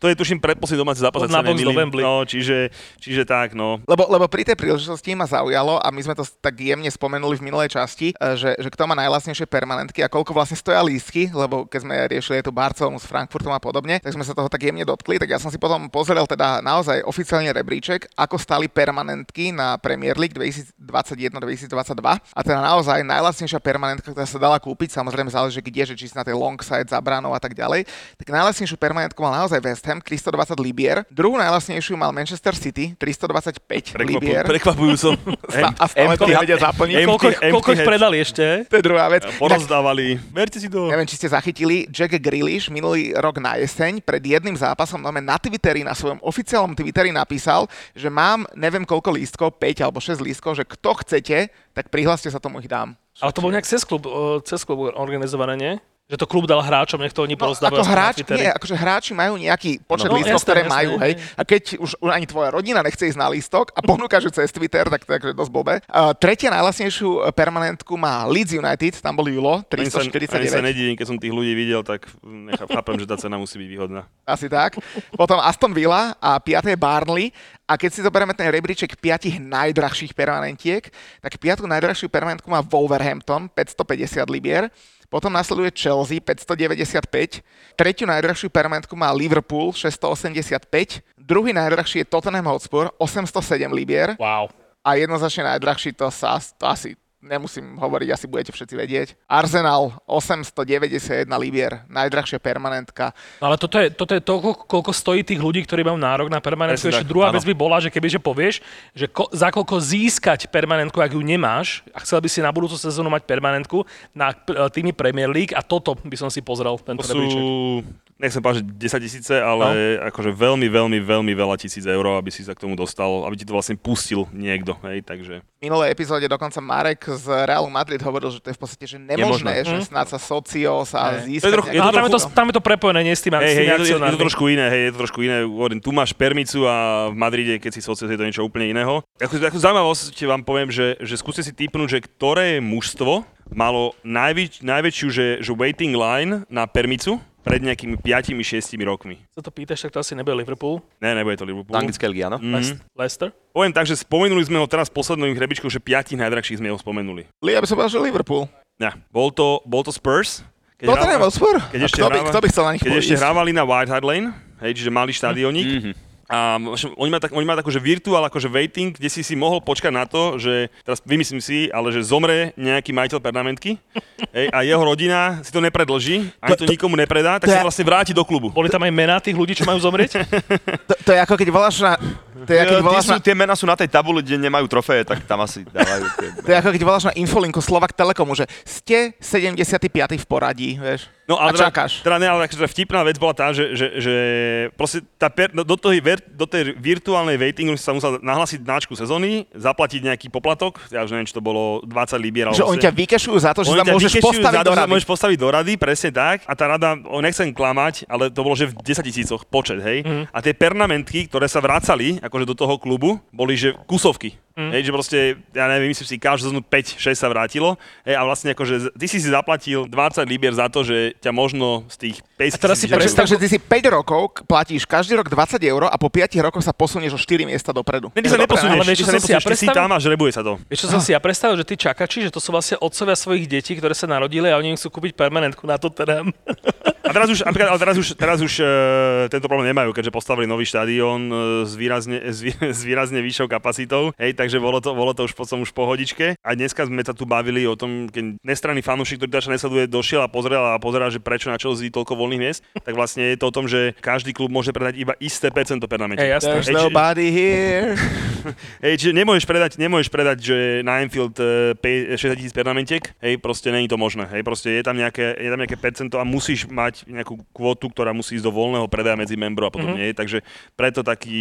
to je tuším predposledný domáci zápas. Na. No, čiže, čiže tak, no. Lebo, lebo pri tej príležitosti ma zaujalo a my sme to tak jemne spomenuli v minulej časti, eh, že, že kto má najlasnejšie permanentky a koľko vlastne stoja lístky, lebo keď sme riešili tú Barcelonu s Frankfurtom a podobne, tak sme sa toho tak jemne dotkli, tak ja som si potom pozrel teda naozaj oficiálne rebríček, ako stali permanentky na Premier League 2021-2022 a teda naozaj najlasnejšia permanentka, ktorá sa dala kúpiť, samozrejme záleží kde, že či si na tej long side za bránou a tak ďalej, tak najlasnejšiu permanentku mal naozaj West Ham 320 libier, druhú najlasnejšiu mal Manchester City 325 libier. Prekvapujú som. Sta- a stále to nevedia zaplniť. Koľko, koľko ich predali ešte? To je druhá vec. Porozdávali. Verte si to. neviem, či ste zachytili, Jack Grealish minulý rok na jeseň pred jedným zápasom na Twitteri, na svojom oficiálnom Twitteri napísal, že mám neviem koľko lístkov, 5 alebo 6 lístkov, že kto chcete, tak prihláste sa tomu ich dám. Ale to bol nejak cez klub, cez klub organizované, nie? Že to klub dal hráčom, nech to oni No, porozdávajú. ako hráč, nie, akože hráči majú nejaký počet No, lístkov, jasné, ktoré jasné, majú, hej. A keď už ani tvoja rodina nechce ísť na lístok a ponúka, že cez Twitter, tak to je akože dosť blbé. Uh, tretia najlasnejšiu eh, permanentku má Leeds United, tam bol Julo, Ani sa, ani sa 349. nedivím, keď som tých ľudí videl, tak nechá- chápem, že tá cena musí byť výhodná. Asi tak. Potom Aston Villa a 5. Barnley. A keď si zoberieme ten rebríček piatich najdrahších permanentiek, tak piatú najdrahšiu permanentku má Wolverhampton, 550 libier. Potom nasleduje Chelsea 595, tretiu najdrahšiu permanentku má Liverpool 685, Druhý najdrahší je Tottenham Hotspur, 807 libier. Wow. A jednoznačne najdrahší, to, sa, to asi nemusím hovoriť, asi budete všetci vedieť. Arsenal 891 libier, najdrahšia permanentka. No ale toto je, toto je toľko, koľko stojí tých ľudí, ktorí majú nárok na permanentku. Ešte druhá áno. vec by bola, že kebyže povieš, že ko, za koľko získať permanentku, ak ju nemáš, a chcel by si na budúcu sezónu mať permanentku na p- týmy Premier League a toto by som si pozrel, tento To sú, rebríček. nechcem povedať, že 10 tisíce, ale no. akože veľmi, veľmi, veľmi veľa tisíc eur, aby si sa k tomu dostal, aby ti to vlastne pustil niekto, hej, takže... V minulej epizóde dokonca Marek z Realu Madrid hovoril, že to je v podstate že nemožné, že snad sa Socios a To získať... je trochu- tam, je to, tam je to prepojené, nie s tým, hej, tými je, to, je, to trošku iné, hej, je to trošku iné. Hovorím, tu máš permicu a v Madride, keď si socie, je to niečo úplne iného. Ako, ako zaujímavosť vám poviem, že, že skúste si typnúť, že ktoré mužstvo malo najväč, najväčšiu že, že waiting line na permicu pred nejakými 5-6 rokmi. Sa to pýtaš, tak to asi nebude Liverpool. Ne, nebude to Liverpool. Anglické ligy, áno. Mhm. Leicester. Poviem tak, že spomenuli sme ho teraz v posledných hrebičkoch, že piatich najdrahších sme ho spomenuli. Ja by som povedal, že Liverpool. Ja, bol to, bol to Spurs. Keď Tottenham hráva- Hotspur? keď A ešte kto by, hráva- kto by chcel na nich Keď ešte hrávali na White Hart Lane, hej, čiže malý štadionik, Mhm. A oni majú, tak, oni majú takú, že virtuál, akože waiting, kde si si mohol počkať na to, že, teraz vymyslím si, ale že zomre nejaký majiteľ permanentky hej, a jeho rodina si to nepredlží, ani to nikomu nepredá, tak to sa je- vlastne vráti do klubu. Boli tam aj mená tých ľudí, čo majú zomrieť? To, to je ako keď voláš na... To je, keď voláš sú, na, tie mená sú na tej tabuli, kde nemajú trofeje, tak tam asi dávajú tie... to je ako keď voláš na infolinku Slovak Telekomu, že ste 75. v poradí, vieš. No, a ale teda- čakáš. Teda, ne, ale akože vtipná vec bola tá, že, že, že proste tá per, no, do, tej, ver, do tej virtuálnej waitingu si sa musel nahlásiť náčku sezóny, zaplatiť nejaký poplatok, ja už neviem, či to bolo 20 libier. Že oni ťa vykešujú za to, že ťa môžeš postaviť za to, do rady. Môžeš postaviť do rady, presne tak. A tá rada, nechcem klamať, ale to bolo, že v 10 tisícoch počet, hej. Mhm. A tie pernamentky, ktoré sa vracali akože do toho klubu, boli že kusovky. Mhm. Hej, že proste, ja neviem, myslím si, každú sezónu 5-6 sa vrátilo. Hej, a vlastne akože ty si si zaplatil 20 libier za to, že ťa možno z tých 50 A teraz si Predstav, že ty si 5 rokov platíš každý rok 20 eur a po 5 rokoch sa posunieš o 4 miesta dopredu. Ne, ty sa to neposunieš, ale vieš, ty čo sa som si ja neposunieš, ty si predstavil? tam a žrebuje sa to. Vieš, čo som si ja predstavil, že tí čakači, že to sú vlastne otcovia svojich detí, ktoré sa narodili a oni im chcú kúpiť permanentku na Tottenham. A teraz už, napríklad, ale teraz už, teraz už uh, tento problém nemajú, keďže postavili nový štadión uh, s, výrazne, s, vý- s výrazne vyššou kapacitou. Hej, takže bolo to, bolo to už potom už pohodičke. A dneska sme sa tu bavili o tom, keď nestranný fanúšik, ktorý Daša nesleduje, došiel a pozrel a pozerá, že prečo na Chelsea toľko voľných miest, tak vlastne je to o tom, že každý klub môže predať iba isté percento pernamente. Hej, jasné. There's Hej, či- nobody here. Hej, čiže nemôžeš predať, nemôžeš predať, že na Anfield eh, pe- 60 tisíc pernamentiek, hej, proste není to možné, hej, proste je tam nejaké, je tam nejaké percento a musíš mať nejakú kvotu, ktorá musí ísť do voľného predaja medzi membrov a podobne, mm-hmm. takže preto taký,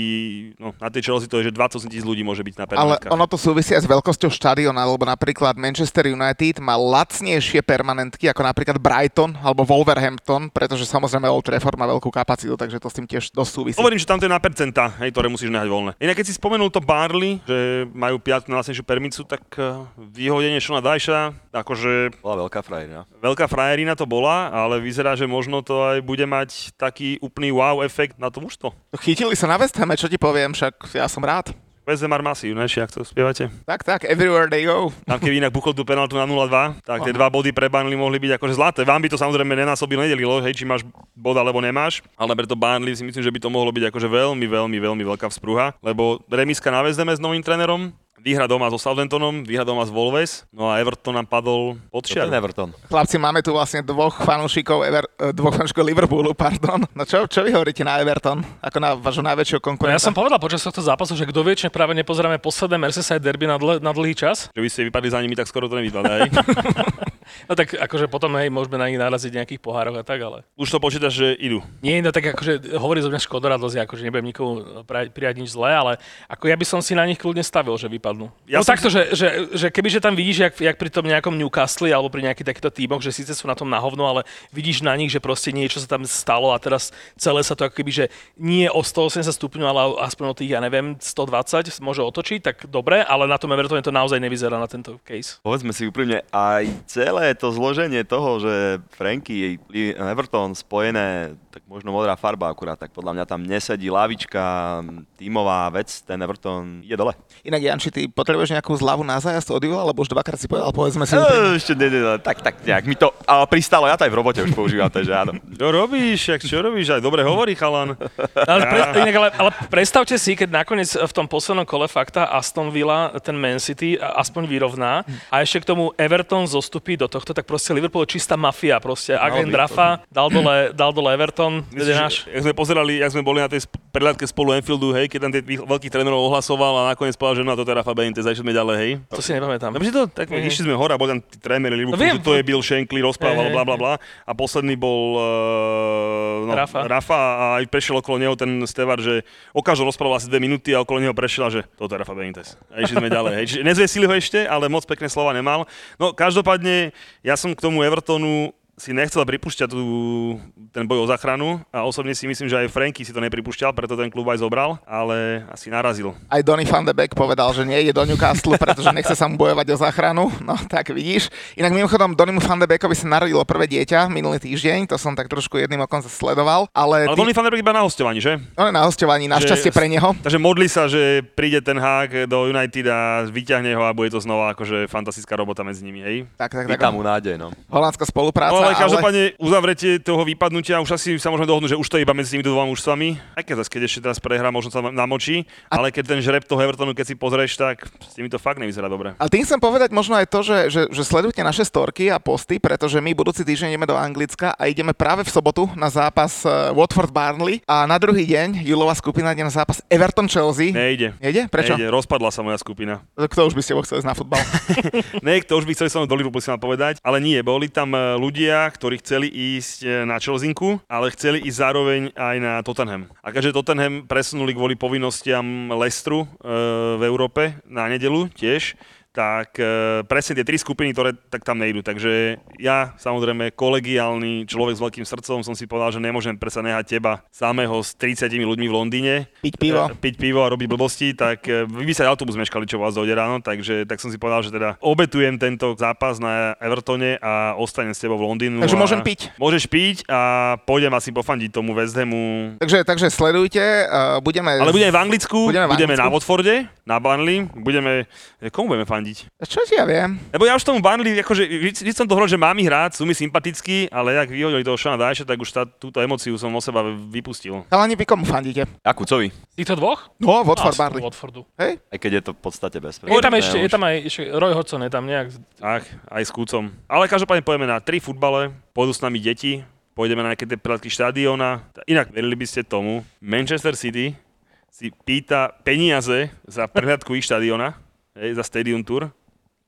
no na tej Chelsea to je, že 28 tisíc ľudí môže byť na Ale permanentkách. ono to súvisí aj s veľkosťou štadiona, lebo napríklad Manchester United má lacnejšie permanentky ako napríklad Brighton alebo Wolverhampton, pretože samozrejme Old Trafford má veľkú kapacitu, takže to s tým tiež dosť súvisí. Hovorím, že tam to je na percenta, hej, ktoré musíš nehať voľné. Inak keď si spomenul to Barley, že majú piatú najlacnejšiu permicu, tak eh, vyhodenie Šona Dajša, akože Bola veľká frajerina. Veľká frajerina to bola, ale vyzerá, že možno to aj bude mať taký úplný wow efekt na to mužstvo. Chytili sa na West Hame, čo ti poviem, však ja som rád. Vezemar Masiv, ne? Či ak to spievate? Tak, tak, everywhere they go. Tam keby inak buchol tú penaltu na 0-2, tak tie dva body pre Burnley mohli byť akože zlaté. Vám by to samozrejme nenásobil, nedelilo, hej, či máš bod alebo nemáš, ale pre to Burnley si myslím, že by to mohlo byť akože veľmi, veľmi, veľmi veľká vzpruha, lebo remiska na Vezdeme s novým trénerom, výhra doma so Southamptonom, výhra doma s Wolves, no a Everton nám padol pod je čiaru. Everton. Chlapci, máme tu vlastne dvoch fanúšikov, Ever, eh, dvoch fanúšikov Liverpoolu, pardon. No čo, čo vy hovoríte na Everton? Ako na vášho najväčšieho No konkurenta? ja som povedal počas tohto zápasu, že kto vie, či práve nepozeráme posledné Merseyside derby na, dl- na dlhý čas. Že vy ste vypadli za nimi, tak skoro to nevypadá. No tak akože potom hej, môžeme na nich naraziť nejakých pohároch a tak, ale... Už to počítaš, že idú. Nie, no tak akože hovorí zo mňa škodoradosť, akože nebudem nikomu prijať nič zlé, ale ako ja by som si na nich kľudne stavil, že vypadnú. Ja no som takto, že, že, že kebyže tam vidíš, jak, jak pri tom nejakom Newcastle alebo pri nejakých takýchto tímoch, že síce sú na tom na hovno, ale vidíš na nich, že proste niečo sa tam stalo a teraz celé sa to ako keby, že nie o 180 stupňov, ale aspoň o tých, ja neviem, 120 môže otočiť, tak dobre, ale na tom Evertone to naozaj nevyzerá na tento case. Povedzme si úprimne, aj celé celé to zloženie toho, že Franky, Everton spojené, tak možno modrá farba akurát, tak podľa mňa tam nesedí lavička, tímová vec, ten Everton je dole. Inak Janči, ty potrebuješ nejakú zľavu na zájazd od Juho, alebo už dvakrát si povedal, povedzme si. E, ešte ne, ne, ne, tak, tak nejak mi to ale pristalo, ja to aj v robote už používam, takže áno. Čo robíš, jak čo robíš, aj dobre hovorí chalan. Ale, pre, inak, ale, ale predstavte si, keď nakoniec v tom poslednom kole fakta Aston Villa ten Man City aspoň vyrovná a ešte k tomu Everton zostupí do tohto, tak proste Liverpool je čistá mafia, proste agent. Rafa dal dole, dal dole Everton, kde náš. Jak sme pozerali, jak sme boli na tej sp- prehľadke spolu Enfieldu, hej, keď tam tých veľkých trénerov ohlasoval a nakoniec povedal, že no to je Rafa Benitez, a sme ďalej, hej. To si nepamätám. Dobre, to, tak mm. išli sme hore a boli tam tí tréneri No viem. to je Bill Shankly, rozprával, Hej, bla bla bla. A posledný bol uh, no, Rafa. Rafa a aj prešiel okolo neho ten Stevar, že o každom rozprával asi dve minúty a okolo neho prešiel, že toto je Rafa Benitez. A išli sme ďalej. Hej. Čiže nezvesili ho ešte, ale moc pekné slova nemal. No každopádne, ja som k tomu Evertonu si nechcel pripúšťať tú, ten boj o záchranu a osobne si myslím, že aj Franky si to nepripúšťal, preto ten klub aj zobral, ale asi narazil. Aj Donny van de Beek povedal, že nejde do Newcastle, pretože nechce sa mu bojovať o záchranu. No tak vidíš. Inak mimochodom Donnymu van de Beekovi sa narodilo prvé dieťa minulý týždeň, to som tak trošku jedným okom sledoval, ale, Ale ty, Donny van der Beek iba na hostovaní, že? on je na hostovaní, našťastie pre neho. Takže modli sa, že príde ten hák do United a vyťahne ho a bude to znova akože fantastická robota medzi nimi, hej? Tak, tak, tak. Vítam mu nádej, no. Holandská spolupráca, No ale ale... každopádne uzavretie toho vypadnutia, už asi sa môžeme dohodnúť, že už to je iba medzi tými dvoma mužstvami. Aj keď zase, keď ešte teraz prehrá, možno sa namočí, ale keď ten žreb toho Evertonu, keď si pozrieš, tak s tými to fakt nevyzerá dobre. Ale tým chcem povedať možno aj to, že, že, že sledujte naše storky a posty, pretože my budúci týždeň ideme do Anglicka a ideme práve v sobotu na zápas uh, Watford-Barnley a na druhý deň Julová skupina ide na zápas Everton-Chelsea. Nejde. Nejde? Prečo? Nejde, rozpadla sa moja skupina. Kto už by ste chceli na futbal? Ne, kto už by chceli mnou do Liverpoolu, povedať, ale nie, boli tam e, ľudia, ktorí chceli ísť e, na Chelsinku, ale chceli ísť zároveň aj na Tottenham. A keďže Tottenham presunuli kvôli povinnostiam Leicesteru e, v Európe na nedelu tiež, tak e, presne tie tri skupiny, ktoré tak tam nejdu. Takže ja, samozrejme, kolegiálny človek s veľkým srdcom, som si povedal, že nemôžem predsa nehať teba samého s 30 ľuďmi v Londýne. Piť pivo. E, piť pivo a robiť blbosti, tak e, vy by sa autobus meškali, čo vás dojde ráno, takže tak som si povedal, že teda obetujem tento zápas na Evertone a ostanem s tebou v Londýnu. Takže môžem piť. Môžeš piť a pôjdem asi pofandiť tomu West Hamu. takže, takže sledujte, uh, budeme... Ale budeme v Anglicku, Budeme budeme, v na Anglicku. Watforde, na Burnley, budeme... Komu budeme fandiť? Čo ti ja viem? Lebo ja už tomu Burnley, akože vždy, som to hovoril, že mám ich rád, sú mi sympatickí, ale ak vyhodili toho Shana Dajša, tak už tá, túto emociu som o seba vypustil. Chalani, vy komu fandíte? Jakúcovi, Týchto dvoch? No, Watford Barley. Watfordu. Hej? aj keď je to v podstate bezpečné. Je tam ešte, je tam aj ešte Roy Hodgson, je tam nejak... Ach, aj s kúcom. Ale každopádne pojeme na tri futbale, pôjdu s nami deti, pôjdeme na nejaké tie prehľadky štadióna. Inak verili by ste tomu, Manchester City si pýta peniaze za prehľadku ich štadióna, hej, za Stadium Tour.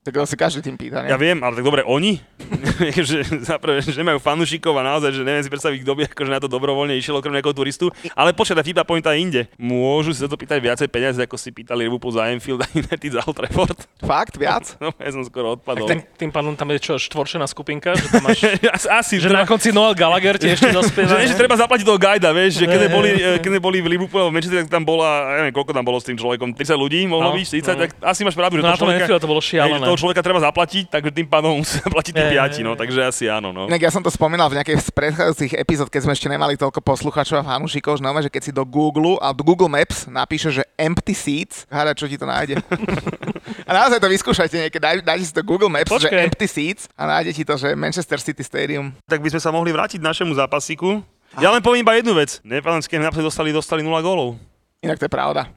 Tak to si každý tým pýta, Ja ne? viem, ale tak dobre, oni, že zaprvé, že nemajú fanúšikov a naozaj, že neviem si predstaviť, kto by akože na to dobrovoľne išiel okrem nejakého turistu, ale počkaj, tá vtipná pointa je inde. Môžu si za to pýtať viacej peniaze, ako si pýtali Liverpool za Anfield a United za Old Trafford. Fakt? Viac? No, ja som skoro odpadol. Tým, tým pádom tam je čo, štvorčená skupinka, že tam máš... Asi, že na konci Noel Gallagher ti ešte že, dospieva. že ne? treba zaplatiť toho guida, vieš, že keď boli, keď boli v Liverpoole alebo v Manchester, tak tam bola, ja neviem, koľko tam bolo s tým človekom, 30 ľudí, mohlo No, byť, 40, no. tak asi máš pravdu, že No tom človeka, to bolo hej, že šialené. Toho človeka treba zaplatiť, takže tým pádom musí zaplatiť tí piati, no, takže asi áno, no. Inak ja som to spomínal v nejakej z predchádzajúcich epizód, keď sme ešte nemali toľko poslucháčov a fanúšikov, že, že keď si do Google a do Google Maps napíše, že empty seats, hada, čo ti to nájde. a naozaj to vyskúšajte niekedy, daj, dajte si to Google Maps, že Počkaj. empty seats a nájde ti to, že Manchester City Stadium. Tak by sme sa mohli vrátiť našemu zápasiku. Ja len poviem iba jednu vec. Nepalenské naposledy dostali, dostali 0 gólov. Inak to je pravda.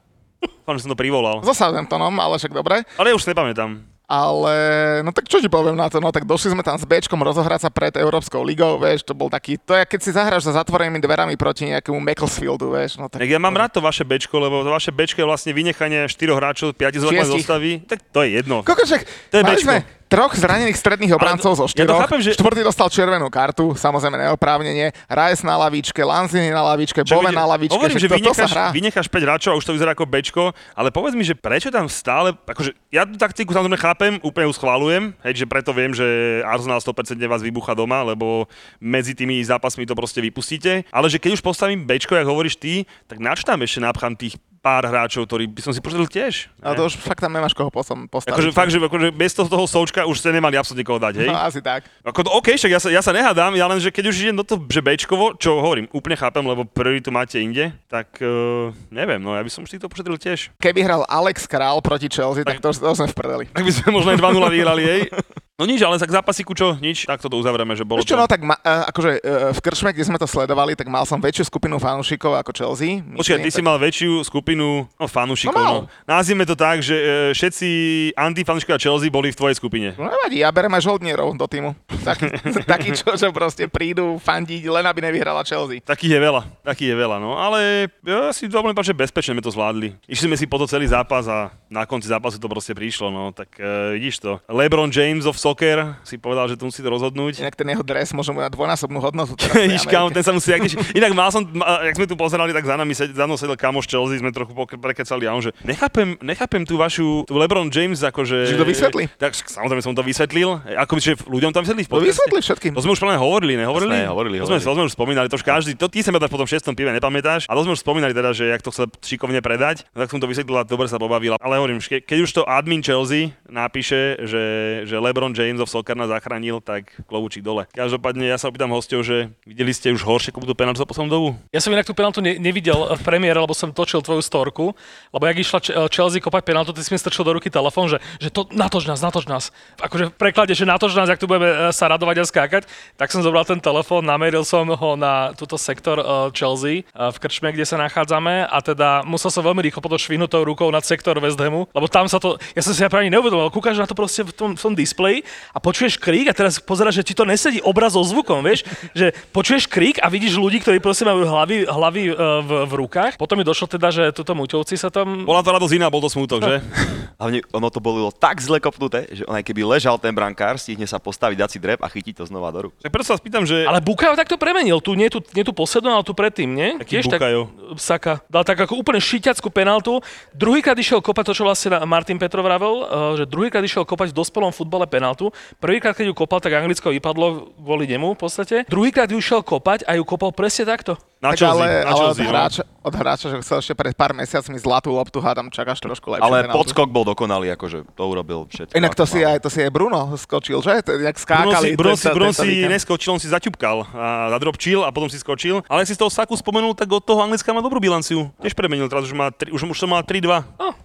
Že som to privolal. So Southamptonom, ale však dobre. Ale ja už nepamätám. Ale, no tak čo ti poviem na to, no tak došli sme tam s Bčkom rozohrať sa pred Európskou ligou, vieš, to bol taký, to je keď si zahráš za zatvorenými dverami proti nejakému Macclesfieldu, vieš, no tak... Ja mám rád to vaše bečko, lebo to vaše bečko je vlastne vynechanie 4 hráčov, 5 základnej Šiestich. zostavy. Tak to je jedno. Kokoček, To je Bčko. sme troch zranených stredných obrancov zo ja štyroch. chápem, že- Štvrtý dostal červenú kartu, samozrejme neoprávnenie. Rajes na lavičke, Lanzini na lavičke, vide- na lavičke. Hovorím, že to, to sa vynecháš, hrá. vynecháš 5 hráčov a už to vyzerá ako bečko, ale povedz mi, že prečo tam stále, akože ja tú taktiku samozrejme chápem, úplne ju schválujem, hej, že preto viem, že Arsenal 100% vás vybucha doma, lebo medzi tými zápasmi to proste vypustíte, ale že keď už postavím bečko, jak hovoríš ty, tak na čo tam ešte napchám tých pár hráčov, ktorí by som si požadil tiež. Ale to už fakt tam nemáš koho potom postaviť. Akože fakt, že akože bez toho, toho součka už ste nemali absolútne koho dať, hej? No asi tak. Ako OK, však ja sa, ja sa nehádam, ja len, že keď už idem do toho, že Bčkovo, čo hovorím, úplne chápem, lebo prioritu máte inde, tak uh, neviem, no ja by som si to pošetril tiež. Keby hral Alex Král proti Chelsea, tak, to, to sme v prdeli. Tak by sme možno aj 2-0 vyhrali, hej? No nič, ale tak zápasíku čo, nič, tak to uzavrieme, že bolo Ešte to... no, tak ma, uh, akože uh, v Kršme, kde sme to sledovali, tak mal som väčšiu skupinu fanúšikov ako Chelsea. Počkaj, ty si mal väčšiu skupinu no, fanúšikov. No No. Nazvime to tak, že e, všetci antifanúšikovia Chelsea boli v tvojej skupine. No nevadí, ja berem aj žoldnierov do týmu. Takí, takí čo, čo proste prídu fandiť, len aby nevyhrala Chelsea. Takých je veľa, takých je veľa, no. Ale ja si povedať, že bezpečne sme to zvládli. Išli sme si po to celý zápas a na konci zápasu to proste prišlo, no. Tak e, vidíš to. LeBron James of soccer si povedal, že tu musí to rozhodnúť. Inak ten jeho dres môže mať dvojnásobnú hodnotu. v Vidíš, kámo, ten sa musí, jak, inak mal som, jak sme tu pozerali, tak za nami sed, za mnou sedel kamoš Chelsea, sme trochu prekecali a on, že nechápem, nechápem tú vašu, tú LeBron James, akože... Že to vysvetlí? Tak samozrejme som to vysvetlil, ako by, že ľuďom tam vysvetlí v To podcaste? vysvetli všetkým. To sme už práve hovorili, nehovorili? Jasné, hovorili, to sme, hovorili. to sme už spomínali, to už každý, to ty sa ma po tom šestom pive nepamätáš, a to sme už spomínali teda, že jak to chcel šikovne predať, no tak som to vysvetlil a dobre sa pobavil. Ale hovorím, ke, keď už to admin Chelsea napíše, že, že LeBron James of nás zachránil, tak klobúčik dole. Každopádne ja sa opýtam hostov, že videli ste už horšie kopu penáltu za poslednú dobu? Ja som inak tú penaltu ne, nevidel v premiére, lebo som točil tvoju storku, lebo jak išla Č- Chelsea kopať penaltu, ty si mi strčil do ruky telefón, že, že to natoč nás, natoč nás. Akože v preklade, že natoč nás, jak tu budeme e, sa radovať a skákať, tak som zobral ten telefón, nameril som ho na túto sektor uh, Chelsea v krčme, kde sa nachádzame a teda musel som veľmi rýchlo potom švihnutou rukou na sektor West Hamu, lebo tam sa to, ja som si ja práve neuvedomil, kúkaš na to proste v tom, v tom displeji a počuješ krík a teraz pozeráš, že ti to nesedí obraz so zvukom, vieš, že počuješ krík a vidíš ľudí, ktorí proste majú hlavy, hlavy e, v, v rukách. Potom mi došlo teda, že tuto muťovci sa tam... Bola to radosť iná, bol to smútok, že? Hlavne ono to bolo tak zle kopnuté, že on aj keby ležal ten brankár, stihne sa postaviť, dať si drep a chytiť to znova do rúk. Tak preto sa spýtam, že... Ale Bukajo takto premenil, tu nie tu, nie tu poslednú, ale tu predtým, nie? Aký tak, Bukayo? Saka. Dal tak ako úplne šiťackú penaltu. Druhýkrát išiel kopať to, čo vlastne Martin Petrov vravel, eh, že druhýkrát išiel kopať v dospelom futbale penaltu. Prvýkrát, keď ju kopal, tak Anglicko vypadlo kvôli nemu v podstate. Druhýkrát ju išiel kopať a ju kopal presne takto. Na Tak Chelsea, ale, na ale od, Chelsea, no. hráča, od hráča, že chcel ešte pred pár mesiacmi zlatú loptu, hádam, čakáš trošku lepšie Ale penaltu. podskok bol dokonalý, akože to urobil všetko. Inak to si, mal. aj, to si aj Bruno skočil, že? To, jak Bruno skákali. si, Bruno si, tento- Bruno si neskočil, on si zaťupkal a zadropčil a potom si skočil. Ale ak si z toho Saku spomenul, tak od toho Anglická má dobrú bilanciu. Tiež premenil, teraz už, má tri, už, už to má 3-2,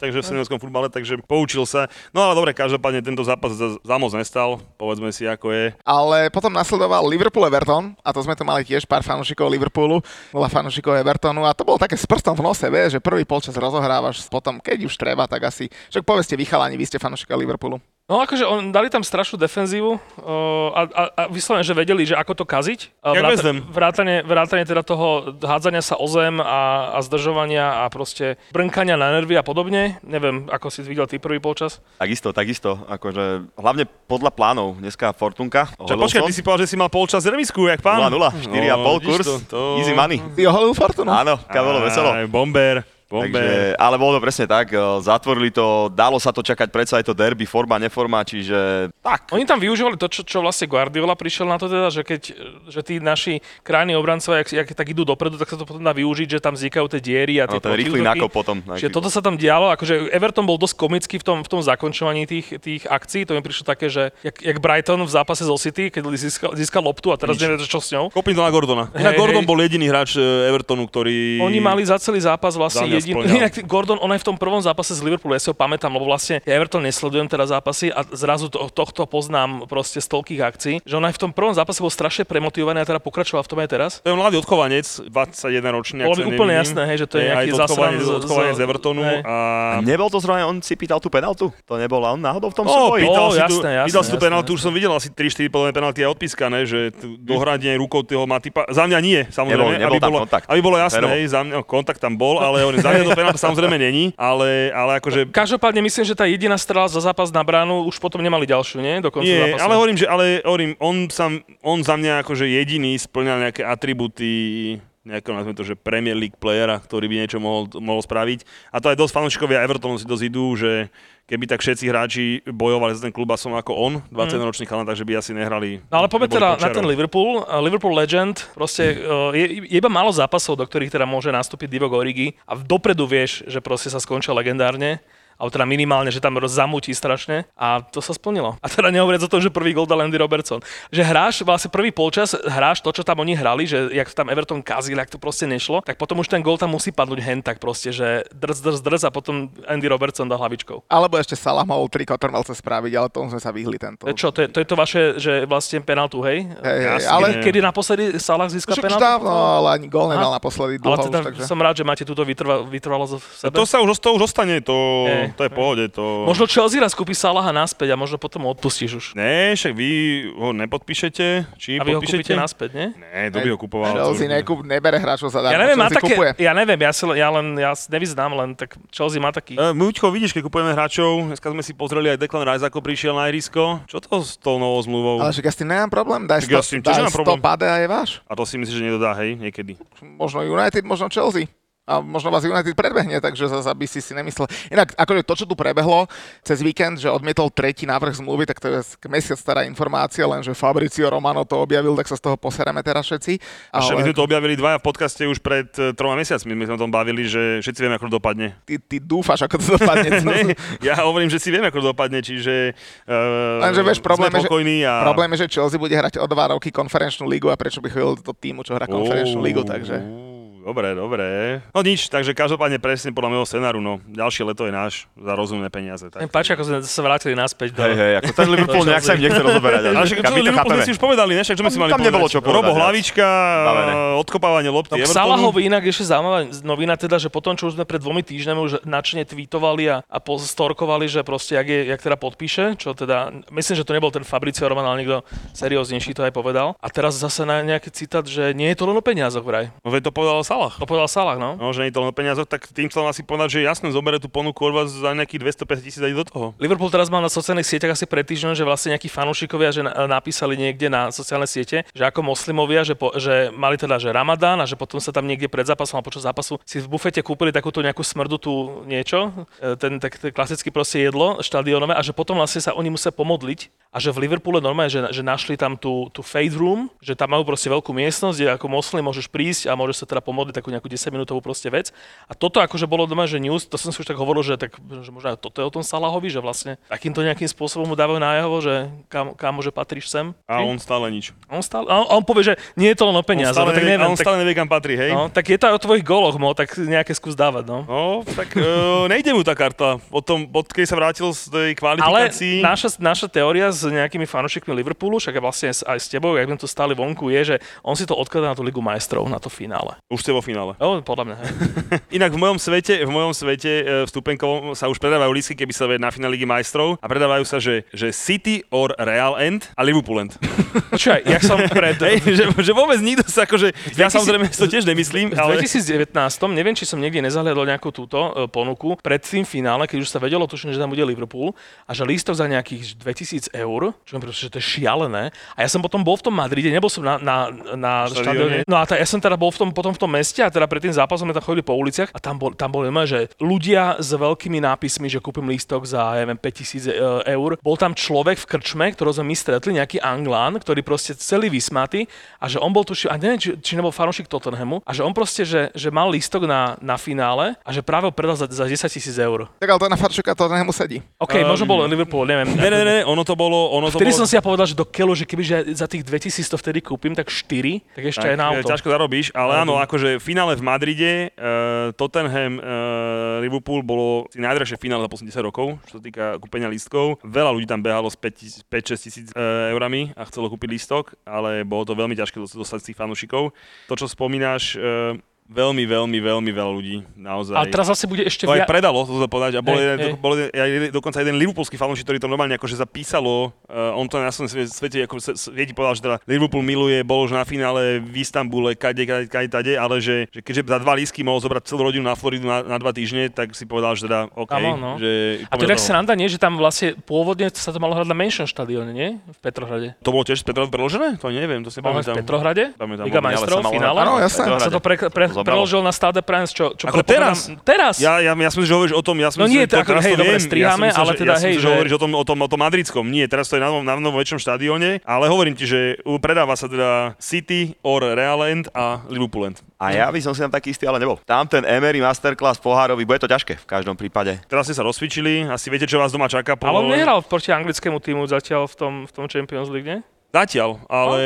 takže v seniorskom futbale, takže poučil sa. No ale dobre, každopádne tento zápas za, za moc nestal, povedzme si ako je. Ale potom nasledoval Liverpool-Everton a to sme tu mali tiež pár fanúšikov Liverpoolu, bola fanúšikov Evertonu a to bolo také s prstom v nose, vieš, že prvý polčas rozohrávaš, potom keď už treba, tak asi, však povedzte vy chalani, vy ste fanúšikov Liverpoolu. No akože on, dali tam strašnú defenzívu uh, a, a, a vyslovene, že vedeli, že ako to kaziť. Uh, Jak vrátane, vrátane teda toho hádzania sa o zem a, a zdržovania a proste brnkania na nervy a podobne. Neviem, ako si videl ty prvý polčas. Takisto, takisto, akože hlavne podľa plánov. Dneska Fortunka. Čo, počkaj, ty si povedal, že si mal polčas remisku, jak pán? 0-0, 4,5 No, kurz, to, to- easy money. Ty oholil Fortunu? Áno, kabelo veselo. Aj, Bomber, Takže, ale bolo to presne tak, e, zatvorili to, dalo sa to čakať, predsa je to derby, forma, neforma, čiže tak. Oni tam využívali to, čo, čo vlastne Guardiola prišiel na to teda, že keď že tí naši krajní obrancovia, jak, jak tak idú dopredu, tak sa to potom dá využiť, že tam vznikajú tie diery a tie No, ten rýchly nákop potom. Čiže toto sa tam dialo, akože Everton bol dosť komický v tom, v tom zakončovaní tých, tých akcií, to mi prišlo také, že jak, jak Brighton v zápase zo City, keď získal, získal loptu a teraz neviem, čo s ňou. Kopni to na Gordona. Inak Hej, Gordon hej. bol jediný hráč e, Evertonu, ktorý... Oni mali za celý zápas vlastne jediný. Inak Gordon, on aj v tom prvom zápase z Liverpoolu, ja si ho pamätám, lebo vlastne ja Everton nesledujem teraz zápasy a zrazu to, tohto poznám proste z toľkých akcií, že on aj v tom prvom zápase bol strašne premotivovaný a teda pokračoval v tom aj teraz. To je mladý odchovanec, 21 ročný. Bolo mi úplne nemýlim. jasné, hej, že to je aj nejaký odchovanec, z- odchovanec z- z Evertonu. hej. A... Nebol to zrovna, on si pýtal tú penaltu? To nebol on náhodou v tom Ó, súboji? pýtal Ó, si tu, jasné, jasné, pýtal si tú jasné, penaltu, už som videl asi 3-4 podľa penalty aj odpískané, že dohradenie rukou toho Matipa, za mňa nie, samozrejme, Nebol- nebol aby, bolo, aby bolo jasné, za mňa, no, kontakt tam bol, ale on, za mňa to penalta samozrejme není, ale, ale akože Každopádne myslím, že tá jediná strela za zápas na bránu už potom nemali ďalšiu, nie? Do konca Nie, zápasu. ale hovorím, že ale hovorím, on, sam, on za mňa akože jediný splňal nejaké atributy nejakého, nazvime to, že Premier League playera, ktorý by niečo mohol, mohol spraviť. A to aj dosť fanúšikovia Evertonu si dosť idú, že keby tak všetci hráči bojovali za ten klub a som ako on, 21-ročný chalan, takže by asi nehrali. No ale poďme teda na ten Liverpool. Liverpool Legend, proste je, je iba málo zápasov, do ktorých teda môže nastúpiť Divock Origi a dopredu vieš, že proste sa skončia legendárne alebo teda minimálne, že tam zamúti strašne a to sa splnilo. A teda nehovoriac o tom, že prvý gol dal Andy Robertson. Že hráš, vlastne prvý polčas hráš to, čo tam oni hrali, že jak tam Everton kazil, jak to proste nešlo, tak potom už ten gol tam musí padnúť hen tak proste, že drz, drz, drz a potom Andy Robertson dá hlavičkou. Alebo ešte Salah mohol tri kotrmelce spraviť, ale tomu sme sa vyhli tento. To je čo, to je, to je to vaše, že vlastne penaltu, hej? Hej, hej, ale Kedy naposledy Salah získal však už penaltu? dávno, ale ani gól nedal Aha. naposledy Ale dlho teda už, takže... som rád, že máte túto vytrva, vytrvalosť v sebe. To sa už, to už ostane, to, Je. To je v pohode. To... Možno Chelsea raz kúpi Salaha naspäť a možno potom ho odpustíš už. Ne, však vy ho nepodpíšete, či A vy ho podpíšete? kúpite naspäť, nie? Ne, kto by ho kupoval? Chelsea nekup, nebere hráčov zadarmo, Ja neviem, má Chelsea také, kupuje. ja neviem, ja, si, ja len, ja nevyznám, len tak Chelsea má taký. Uh, Muťko, vidíš, keď kupujeme hráčov, dneska sme si pozreli aj Declan Rice, ako prišiel na ihrisko. Čo to s tou novou zmluvou? Ale však ja s tým nemám problém, daj Tak ja 100, s tým daj nemám problém. 100 pade a je váš. A to si myslíš, že nedodá, hej, niekedy. Možno United, možno Chelsea. A možno vás United predbehne, takže zase aby si si nemyslel. Inak, akože to, čo tu prebehlo cez víkend, že odmietol tretí návrh zmluvy, tak to je mesiac stará informácia, lenže Fabricio Romano to objavil, tak sa z toho posereme teraz všetci. A však my Ale sme to objavili dvaja v podcaste už pred uh, troma mesiacmi. My sme o tom bavili, že všetci vieme, ako to dopadne. ty, ty dúfaš, ako to dopadne. ne, ja hovorím, že si vieme, ako to dopadne, čiže uh, Lenže vieš, problém sme pokojní a... Problém je, že Chelsea bude hrať o dva roky konferenčnú ligu a prečo by chodil do týmu, čo hrá konferenčnú ligu, takže... Dobre, dobre. No nič, takže každopádne presne podľa môjho scenáru, no. Ďalšie leto je náš za rozumné peniaze. Tak. Páči, ako sme sa vrátili naspäť do... Hej, hej, ako ten Liverpool nejak sa im nechce rozoberať. Ale však to Liverpool sme si už povedali, ne? Však čo sme si mali tam nebolo čo povedať Robo hlavička, odkopávanie lopty. No. Salahovi inak ešte zaujímavá novina teda, že potom, čo už sme pred dvomi týždňami už načne tweetovali a, a postorkovali, že proste, jak, je, jak teda podpíše, čo teda, myslím, že to nebol ten Fabricio Roman, ale niekto serióznejší to aj povedal. A teraz zase na nejaký citát, že nie je to len o peniazoch vraj. No to povedal Salah. To povedal Salah, no. No, že nie je to len o peniazoch, tak tým chcem asi povedať, že jasne zobere tú ponuku od vás za nejakých 250 tisíc aj do toho. Liverpool teraz mal na sociálnych sieťach asi pred týždňom, že vlastne nejakí fanúšikovia že na- napísali niekde na sociálne siete, že ako moslimovia, že, po, že mali teda že Ramadán a že potom sa tam niekde pred zápasom a počas zápasu si v bufete kúpili takúto nejakú smrdutú niečo, e, ten tak, klasicky proste jedlo štadionové a že potom vlastne sa oni musia pomodliť a že v Liverpoole normálne, že, že našli tam tú, tú faith room, že tam majú proste veľkú miestnosť, kde ako moslim môžeš prísť a môžeš sa teda pomodliť takú nejakú 10 minútovú proste vec. A toto akože bolo doma, že news, to som si už tak hovoril, že, tak, že možno aj toto je o tom Salahovi, že vlastne takýmto nejakým spôsobom mu dávajú najavo, že kam, kam môže patríš sem. A on stále nič. a on, stále, a on, on povie, že nie je to len o On peniaze. stále, no, tak nevie, neviem, a on tak, stále nevie, kam patrí, hej? no, tak je to aj o tvojich goloch, mo, tak nejaké skús dávať, no. No, tak uh, nejde mu tá karta. Potom, od keď sa vrátil z tej Ale kvalifikácii... naša, naša teória s nejakými fanúšikmi Liverpoolu, však vlastne aj s tebou, jak sme tu stáli vonku, je, že on si to odkladá na tú Ligu majstrov, na to finále. Už ste vo finále. Jo, podľa mňa. Inak v mojom svete, v mojom svete e, vstupenkovom sa už predávajú lístky, keby sa na finále Ligy majstrov a predávajú sa, že, že City or Real End a Liverpool End. Počkaj, jak som pred... Hej, že, že vôbec nikto sa akože... Ja 2000 samozrejme si to tiež nemyslím, V ale... 2019, neviem, či som niekde nezahliadol nejakú túto e, ponuku pred tým finále, keď už sa vedelo, tuším, že tam bude Liverpool a že lístok za nejakých 2000 eur, čo mi proste, že to je šialené. A ja som potom bol v tom Madride, nebol som na, na, na štadióne. No a tá, ja som teda bol v tom, potom v tom meste a teda pred tým zápasom sme tam chodili po uliciach a tam bol, tam bol normálne, že ľudia s veľkými nápismi, že kúpim lístok za, ja neviem, 5000 e, eur. Bol tam človek v krčme, ktorého sme my stretli, nejaký Anglán, ktorý proste celý vysmatý a že on bol tuším, a neviem, či, či nebol fanúšik Tottenhamu, a že on proste, že, že mal lístok na, na finále a že práve ho predal za, za 10 tisíc eur. Tak ale to na Farčuka to nemusedí. OK, Um, možno bol Liverpool, neviem. Ne, ne, ne, ono to bolo... Ono to Vtedy bolo... som si ja povedal, že do keľu, že keby že za tých 2000 to vtedy kúpim, tak 4, tak ešte tak, aj na auto. ťažko zarobíš, ale áno, akože finále v Madride, uh, Tottenham, uh, Liverpool bolo si najdražšie finále za posledných 10 rokov, čo sa týka kúpenia lístkov. Veľa ľudí tam behalo s 5-6 tisíc uh, eurami a chcelo kúpiť lístok, ale bolo to veľmi ťažké dos- dostať z tých fanúšikov. To, čo spomínaš, uh, veľmi, veľmi, veľmi veľa ľudí, naozaj. Ale teraz zase bude ešte to aj viac... predalo, to sa povedať. A bol, Hej, jeden, hej. bol jeden, aj jeden, dokonca jeden liverpoolský fanúšik, ktorý to normálne akože zapísalo, uh, on to na svojom svete, ako s- s- viete povedal, že teda Liverpool miluje, bol už na finále v Istambule, kade, kade, kade, tade, ale že, že keďže za dva lísky mohol zobrať celú rodinu na Floridu na, na dva týždne, tak si povedal, že teda OK, Áno, no. že A to je tak sranda, nie? Že tam vlastne pôvodne sa to malo hrať na menšom štadióne, nie? V Petrohrade. To bolo tiež z Petrova preložené? To neviem, to si hrať v pamätám. Petrohrade? Pamätám, Liga majstrov, finále? Áno, jasné. Sa to pre, pre, zobralo. preložil na Stade de France, čo, čo Ako teraz? Teraz? Ja, ja, ja som že hovoríš o tom, ja som No nie, to hej, to dobre, strihame, ja ale teda, ja hej, že hovoríš o tom, o tom, o tom madridskom. Nie, teraz to je na, novom- na novom väčšom štadióne, ale hovorím ti, že predáva sa teda City, or Real End a Liverpool End. A ja by som si tam taký istý, ale nebol. Tam ten Emery Masterclass pohárový, bude to ťažké v každom prípade. Teraz ste sa rozcvičili, asi viete, čo vás doma čaká. Po... Ale on nehral proti anglickému týmu zatiaľ v tom, v tom Champions League, nie? Zatiaľ, ale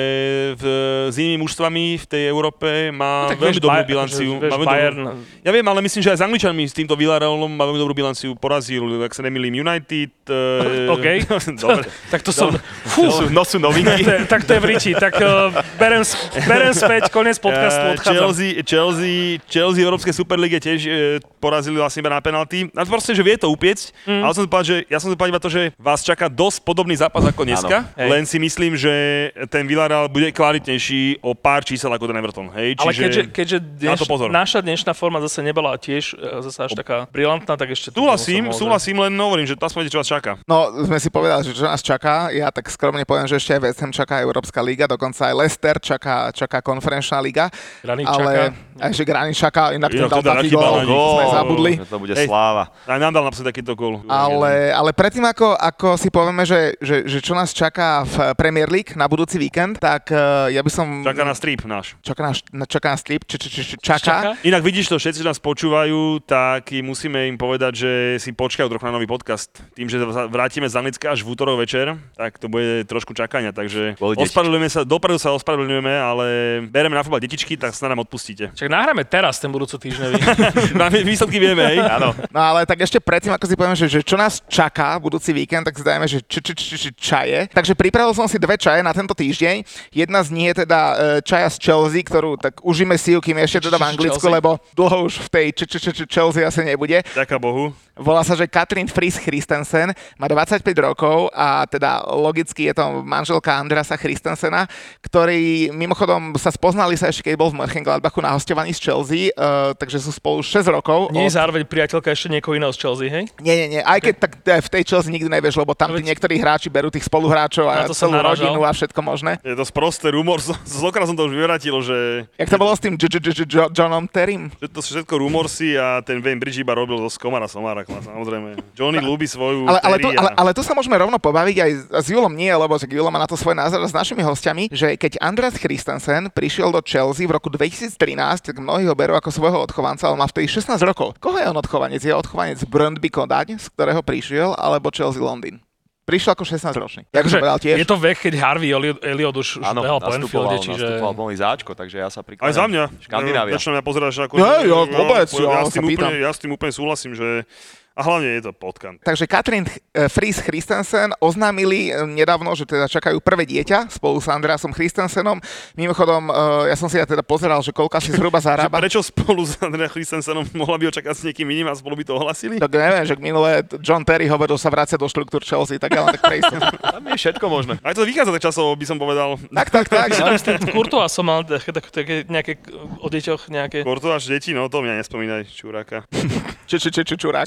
v, s inými mužstvami v tej Európe má No veľmi vieš, dobrú bilanciu. vieš, má veľmi Bayern- dobrú... Ja viem, ale myslím, že aj s Angličanmi, s týmto Villarrealom má veľmi dobrú bilanciu. Porazil, ak sa nemýlim, United. eh, OK. Dobre. tak to som... Fú, no sú novinky. tak to je v riči. Tak uh, berem, berem späť, koniec podcastu, Eh, odchádzam. Chelsea, Chelsea, Chelsea v Európskej Superlige tiež e, porazili vlastne iba na penalty. A to proste, že vie to upiecť, mm. ale som si povedal, že ja som si povedal iba to, že vás čaká dosť podobný zápas ako dneska, len si myslím, že ten Villarreal bude kvalitnejší o pár čísel ako ten Everton. Hej? Ale Čiže keďže, keďže na dneš, to pozor. naša dnešná forma zase nebola tiež e, zase až taká brilantná, tak ešte... Súhlasím, súhlasím, len hovorím, že aspoň viete, čo vás čaká. No, sme si povedali, že čo nás čaká. Ja tak skromne poviem, že ešte aj West Ham čaká Európska liga, dokonca aj Leicester čaká, čaká konferenčná liga. Granit ale čaká. aj že Granit čaká, inak ten dal teda taký nachýbal gól, sme zabudli. To bude Hej. sláva. Aj nám dal napríklad takýto gól. Ale, ale predtým, ako, ako si povieme, že, že, že čo nás čaká v Premier League na budúci víkend, tak uh, ja by som... Čaká na strip náš. Čaká nás, čaká nás strip, č, č, č, č, čaká. Čaká? Inak vidíš to, všetci, čo nás počúvajú, tak musíme im povedať, že si počkajú trochu na nový podcast. Tým, že sa vrátime z Anglicka až v útorok večer, tak to bude trošku čakania. Takže ospravedlňujeme sa, dopredu sa ospravedlňujeme, ale bereme na futbal detičky, tak sa nám odpustíte. Čak nahráme teraz ten budúco týždňový. Na výsledky vieme, hej? Áno. No ale tak ešte predtým, ako si povieme, že, že čo nás čaká budúci víkend, tak si dajme, že č, č, č, č, čaje. Takže pripravil som si dve čaje na tento týždeň. Jedna z nich je teda e, čaja z Chelsea, ktorú tak užíme si ju, kým ešte teda v Anglicku, lebo dlho už v tej Chelsea asi nebude. Ďaká Bohu. Volá sa, že Katrin Fries Christensen, má 25 rokov a teda logicky je to manželka Andrasa Christensena, ktorí mimochodom sa spoznali sa ešte, keď bol v Mönchengladbachu na hostovaní z Chelsea, uh, takže sú spolu 6 rokov. Nie Od- je zároveň priateľka ešte niekoho iného z Chelsea, hej? nie, nie, nie. Aj keď tak eh, v tej Chelsea nikdy nevieš, lebo tam No tí niektorí hráči berú tých spoluhráčov a to celú rodinu a všetko možné. Je to sprosté rumor, z z okra som to už vyvratil, že, Jak to bolo s tým Johnom Terrym? to sú všetko rumorsy a ten Wayne Bridge iba robil zo Skomara Somára, samozrejme. Johnny ľúbi svoju Ale, ale, tu, ale, ale tu sa môžeme rovno pobaviť aj s- s Julom nie, lebo že Julo má na to svoj názor s našimi hostiami, že keď Andreas Christensen prišiel do Chelsea v roku 2013, tak mnohí ho berú ako svojho odchovanca, ale má vtedy 16 rokov. Koho je on odchovanec? Je odchovanec Brøndby Kodaň, z ktorého prišiel, alebo Chelsea Londýn? Prišiel ako 16 ročný. Jak Takže je to vek, keď Harvey Elliot, Elliot už, už Áno, behal po Enfielde, čiže... nastupoval plný záčko, takže ja sa prikladám. Aj za mňa. Škandinávia. Začne mňa pozeráš ako... Že- ja vôbec, ja, ja s sa tým úplne, ja s tým úplne súhlasím, že... A hlavne je to potkan. Takže Katrin eh, Fries Christensen oznámili eh, nedávno, že teda čakajú prvé dieťa spolu s Andreasom Christensenom. Mimochodom, eh, ja som si ja teda pozeral, že koľko si zhruba zarába. prečo spolu s Andrea Christensenom mohla by očakať s niekým iným a spolu by to ohlasili? Tak neviem, že minulé John Terry hovoril, sa vracia do štruktúr Chelsea, tak ja len tak pre istotu. Tam je všetko možné. Aj to vychádza tak časovo, by som povedal. Tak, tak, tak. Kurtoa som mal také, nejaké, o deťoch nejaké... Korto až deti, no to mňa nespomínaj, čuráka. Či, či, či, či, čurák.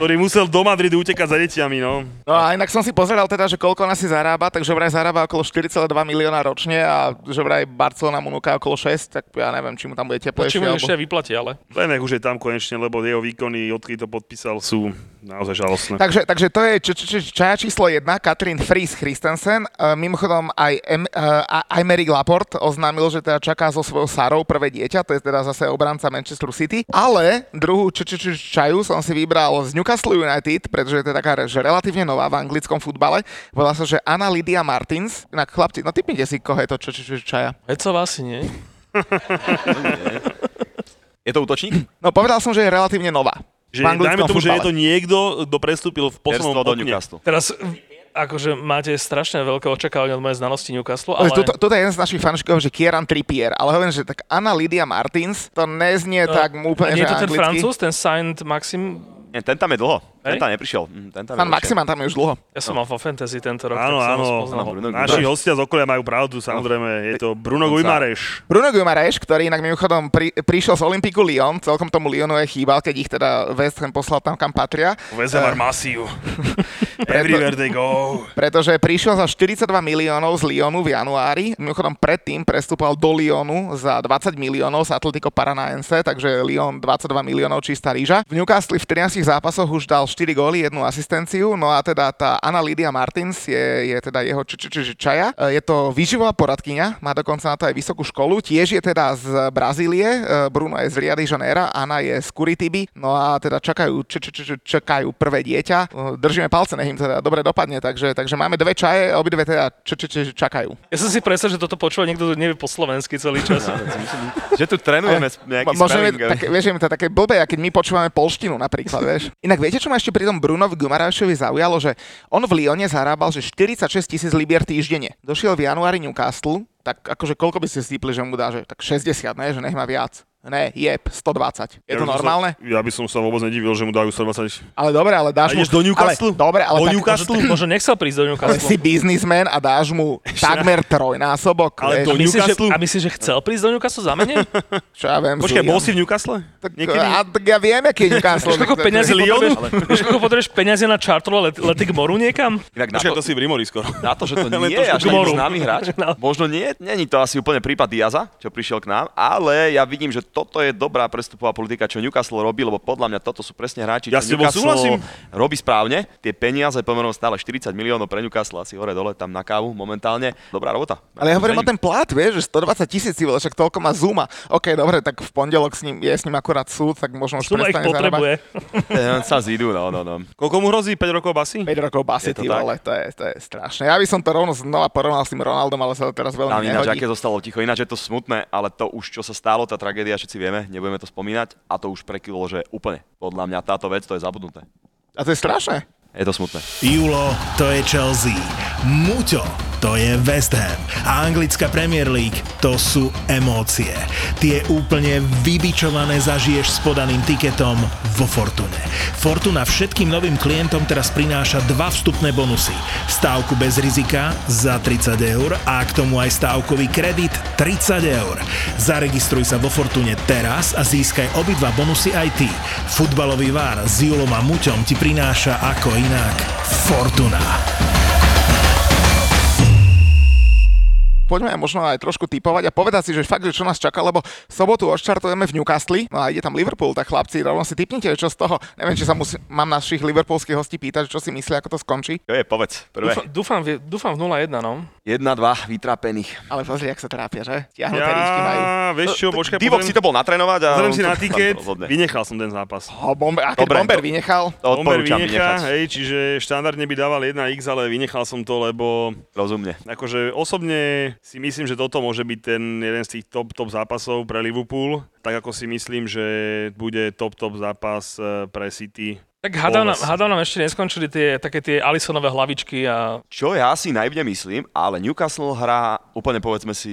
Ktorý musel do Madridu utekať za detiami, no. No a inak som si pozeral teda, že koľko nás si zarába, takže vraj zarába okolo 4,2 milióna ročne a že vraj Barcelona mu núka okolo 6, tak ja neviem, či mu tam bude Či teplejšie. mu Alebo... ešte aj vyplatia, ale... Len nech už je tam konečne, lebo jeho výkony, odkedy to podpísal, sú naozaj žalostné. Takže, takže to je č, č, č, čaja číslo 1, Katrin Fries Christensen. Uh, mimochodom aj, M, uh, aj Mary Laporte oznámil, že teda čaká so svojou Sarou prvé dieťa, to je teda zase obranca Manchester City. Ale druhú č, č, č, čaju som si vybral z Newcastle United, pretože to je taká že relatívne nová v anglickom futbale. Volá sa, že Anna Lydia Martins. Inak chlapci, no typnite si, koho je to č, č, č, čaja. Hecová asi nie. Je to útočník? No povedal som, že je relatívne nová. Že, dajme tomu, že je futbale. to niekto, kto prestúpil v poslednom do. Newcastle. Teraz akože máte strašne veľké očakávanie od mojej znalosti Newcastle, Ale toto, toto je jeden z našich fanúšikov, že Kieran Trippier, ale hovorím, že tak Anna Lydia Martins, to neznie No, tak úplne, nie že je to ten anglicky. francúz, ten Saint Maxim? Nie, ten tam je dlho. Ten tam neprišiel. Mm, Ten tam Pán. Maximan tam je už dlho. Ja som mal vo fantasy tento rok, Áno, tak som ho áno. spoznal. Áno, Naši hostia z okolia majú pravdu, samozrejme. Je to Bruno. Guimareš. Bruno Guimaraes, ktorý inak mimochodom pri, prišiel z Olympiku Lyon, celkom tomu Lyonu je chýbal, keď ich teda West Ham poslal tam, kam patria. Vezemar Masiu. Everywhere they go. Pretože prišiel za 42 miliónov z Lyonu v januári. Mimochodom predtým prestupoval do Lyonu za 20 miliónov z Atletico Paranaense, takže Lyon 22 miliónov čistá ríža. V Newcastle v 13 zápasoch už dal 4 góly, jednu asistenciu, no a teda tá Anna Lydia Martins je, je teda jeho č- č- č- čaja. E, Je to výživová poradkyňa, má dokonca na to aj vysokú školu, tiež je teda z Brazílie, e, Bruno je z Rio de Janeiro, Anna je z Curitiby, no a teda čakajú, č- č- č- čakajú prvé dieťa. E, Držíme palce, nech im teda dobre dopadne, takže, takže máme dve čaje, obidve teda č- č- č- čakajú. Ja som si predstavil, že toto počúva niekto, kto nevie po slovensky celý čas. Že tu trénujeme nejaký Mo- Možno je také, vieš, je to také blbé, a keď my počúvame polštinu napríklad, vieš. Inak viete, čo ma ešte pri tom Brunovi Gumarajšovi zaujalo, že on v Lyone zarábal, že 46 tisíc libier týždenne. Došiel v januári Newcastle, tak akože koľko by ste stípli, že mu dá, že tak 60, ne, že nech má viac. Ne, jeb, 120. Je Ja to normálne? Sa, ja by som sa vôbec nedivil, že mu dajú 120. Ale dobre, ale dáš A mu... do Newcastle? Ale, dobre, ale Do tak, Newcastle? Možno, možno nechcel prísť do ale Newcastle. si biznismen a dáš mu takmer trojnásobok. Ale vieš, do A myslíš, že, Newcastle? a myslíš, že chcel prísť do Newcastle za menej? čo ja viem. Počkaj, bol si v Newcastle? Tak, Niekedy? a, tak ja viem, aký je Newcastle. Vieš, koľko Lyonu? potrebuješ, vieš, koľko potrebuješ peňazí na čartrové let, lety k moru niekam? Inak na Počkaj, to, to si v Rimori skoro. na to, že to nie je až známy hráč, No. možno nie, není to asi úplne prípad Diaza, čo prišiel k nám, ale ja vidím, že toto je dobrá prestupová politika, čo Newcastle robí, lebo podľa mňa toto sú presne hráči, Ja čo Newcastle súhlasím. robí správne. Tie peniaze pomerom stále 40 miliónov pre Newcastle, asi hore dole tam na kávu momentálne. Dobrá robota. Ale ja hovorím o ten plat, vieš, že 120 tisíc, však toľko má Zuma. OK, dobre, tak v pondelok s ním, je s ním akurát súd, tak možno už Suma ich prestane potrebuje. Eh, sa zídu, no, no, no. Koľko mu hrozí? 5 rokov basy? 5 rokov basy, ty tak? vole, to je, to je strašné. Ja by som to rovno znova porovnal s tým Ronaldom, ale sa to teraz veľmi Tam ináč, aké zostalo ticho, ináč je to smutné, ale to už, čo sa stalo, tá tragédia, všetci vieme, nebudeme to spomínať, a to už prekilo, že úplne. Podľa mňa táto vec, to je zabudnuté. A to je strašné. Je to smutné. Julo, to je Chelsea. Muťo, to je West Ham. A anglická Premier League, to sú emócie. Tie úplne vybičované zažiješ s podaným tiketom vo Fortune. Fortuna všetkým novým klientom teraz prináša dva vstupné bonusy. Stávku bez rizika za 30 eur a k tomu aj stávkový kredit 30 eur. Zaregistruj sa vo Fortune teraz a získaj obidva bonusy aj ty. Futbalový vár s Julom a Muťom ti prináša ako inak Fortuna. Poďme možno aj trošku typovať a povedať si, že fakt, že čo nás čaká, lebo v sobotu odštartujeme v Newcastle, no a ide tam Liverpool, tak chlapci, rovno si typnite, čo z toho. Neviem, či sa musí, mám našich liverpoolských hostí pýtať, čo si myslia, ako to skončí. Čo je, povedz, prvé. Dúfam, dúfam, v- dúfam v 0-1, no. 1-2 vytrápených. Ale pozri, ak sa trápia, že? Tiahnuté ríšky majú. Ja, vieš čo, počkaj, Divok si to bol natrénovať a... Pozriem si na tiket, vynechal som ten zápas. O, bomber, a keď Dobre, Bomber to- vynechal, To Bomber vynecha, hej, čiže štandardne by dával 1x, ale vynechal som to, lebo Rozumne. akože osobne si myslím, že toto môže byť ten jeden z tých top, top zápasov pre Liverpool. Tak ako si myslím, že bude top, top zápas eh, pre City. Tak hádam, nám, Always. hádam nám ešte neskončili tie, také tie Alisonové hlavičky a Čo ja si najmne myslím, ale Newcastle hrá úplne povedzme si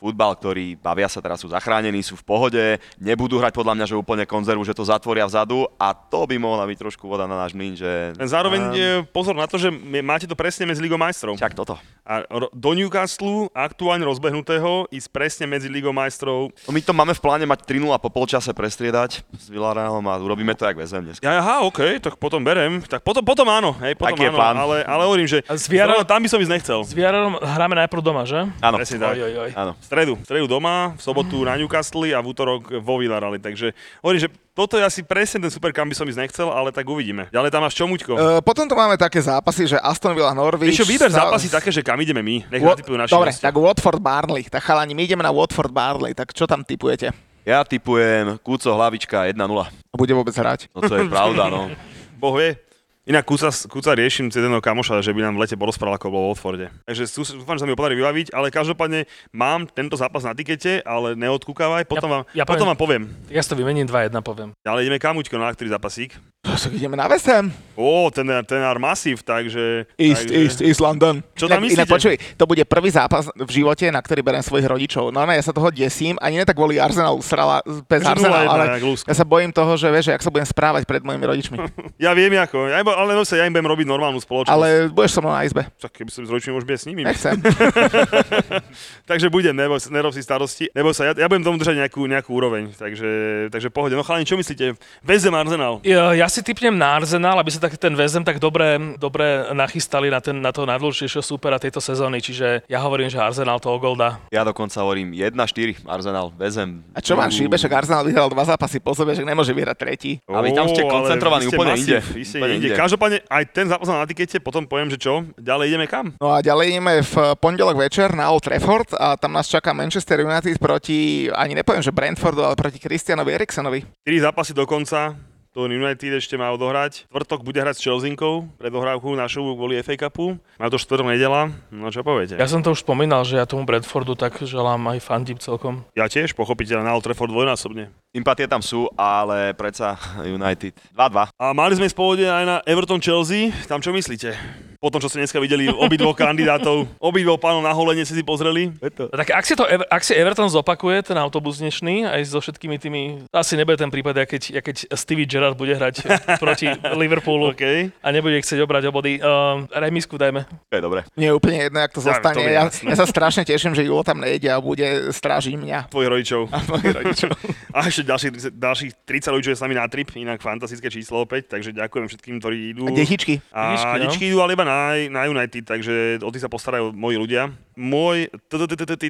futbal, ktorý bavia sa teraz, sú zachránení, sú v pohode, nebudú hrať podľa mňa, že úplne konzervu, že to zatvoria vzadu a to by mohla byť trošku voda na náš mlyn, že... Zároveň Ehm, eh, pozor na to, že máte to presne medzi Ligou majstrov. Čak toto. A do Newcastle, aktuálne rozbehnutého, ísť presne medzi Ligou majstrov. No my to máme v pláne mať 3-0 po polčase prestriedať s Villarrealom a urobíme to, jak vezem dnes. Ja, aha, OK, tak potom berem. Tak potom, potom áno, hej, potom Taký je áno, plán. ale, ale hovorím, že A zrovna tam by som ísť nechcel. s Viarom hráme najprv doma, že? Áno, Presne tak. Oj, oj, oj. áno. Stredu, v stredu doma, v sobotu na Newcastle a v útorok vo Villarreali. Takže hovorím, že toto je asi presne ten super, kam by som ísť nechcel, ale tak uvidíme. Ďalej tam máš čomuťko. Uh, potom tu máme také zápasy, že Aston Villa Norwich. Vieš čo, vyber sa- zápasy také, že kam ideme my. Nech natypujú naši Dobre, hostia. tak Watford Barnley. Tak chalani, my ideme na Watford Barnley, tak čo tam typujete? Ja typujem Kúco hlavička 1-0. Bude vôbec hrať? No to je pravda, no. Boh vie. Inak kúca, kúca riešim cez jedného kamoša, že by nám v lete porozprával, ako bol vo Watforde. Takže sú- dúfam, že sa mi ho podarí vybaviť, ale každopádne mám tento zápas na tikete, ale neodkúkavaj, potom, vám, ja potom poviem- vám poviem. Tak ja si to vymením 2-1, poviem. Ale ideme kamuťko na ktorý zápasík. Tak ideme na West Ham. Ó, ten, ten are masív, takže... East, takže... East, East London. Čo tam inak, inak počuj, to bude prvý zápas v živote, na ktorý berem svojich rodičov. No, ja sa toho desím, ani ne tak kvôli Arsenalu, srala, bez Arsenal, 0-1 ale ja sa bojím toho, že vieš, jak sa budem správať pred mojimi rodičmi. Ja viem ako, ja, iba- ale sa ja im budem robiť normálnu spoločnosť. Ale budeš so mnou na izbe. Tak keby som s rodičmi, môžeš byť s nimi. Nechcem. takže budem, nebo, nerob si starosti. Nebo sa, ja, ja budem tomu držať nejakú, nejakú úroveň. Takže, takže pohode. No chalani, čo myslíte? Vezem Arsenal. Ja, ja si typnem na Arsenal, aby sa tak ten väzem tak dobre, dobre nachystali na, ten, na toho najdôležitejšieho súpera tejto sezóny. Čiže ja hovorím, že Arsenal to gol dá. Ja dokonca hovorím 1-4, Arsenal, vezem. A čo vám šíbe, však Arsenal vyhral dva zápasy po sebe, že nemôže vyhrať tretí. A vy tam ste koncentrovaní úplne inde. Vy ste inde. Každopádne aj ten zápas na tikete, potom poviem, že čo? Ďalej ideme kam? No a ďalej ideme v pondelok večer na Old Trafford a tam nás čaká Manchester United proti, ani nepoviem, že Brentfordu, ale proti Christianovi Eriksenovi. 4 zápasy do konca. To United ešte má odohrať. Tvrtok bude hrať s Chelseakou pred dohrávku našu kvôli FA Cupu. Má to štvrtok nedela. No čo poviete? Ja som to už spomínal, že ja tomu Bradfordu tak želám aj fandím celkom. Ja tiež, pochopiteľne, na Old Trafford dvojnásobne. Sympatie tam sú, ale predsa United 2-2. A mali sme spôvode aj na Everton Chelsea. Tam čo myslíte? Po tom, čo ste dneska videli obidvoch kandidátov, obidvoch pánov na holenie si si pozreli. No Tak ak si, to, ak si Everton zopakuje, ten autobus dnešný, aj so všetkými tými, asi nebude ten prípad, jak keď, jak keď Stevie Gerrard bude hrať proti Liverpoolu OK. a nebude chcieť obrať o body. Uh, remisku dajme. To je dobre. Nie je úplne jedno, jak to Ja, zostane. to je Ja, ja sa strašne teším, že Julo tam nejde a bude strážiť mňa. Tvojich rodičov. A mojich rodičov. A ešte ďalších, ďalších 30 ľudí, čo je s nami na trip, inak fantastické číslo opäť, takže ďakujem všetkým, ktorí idú. A detičky. A Detičky, no. idú ale iba na, na United, takže o tých sa postarajú moji ľudia. Môj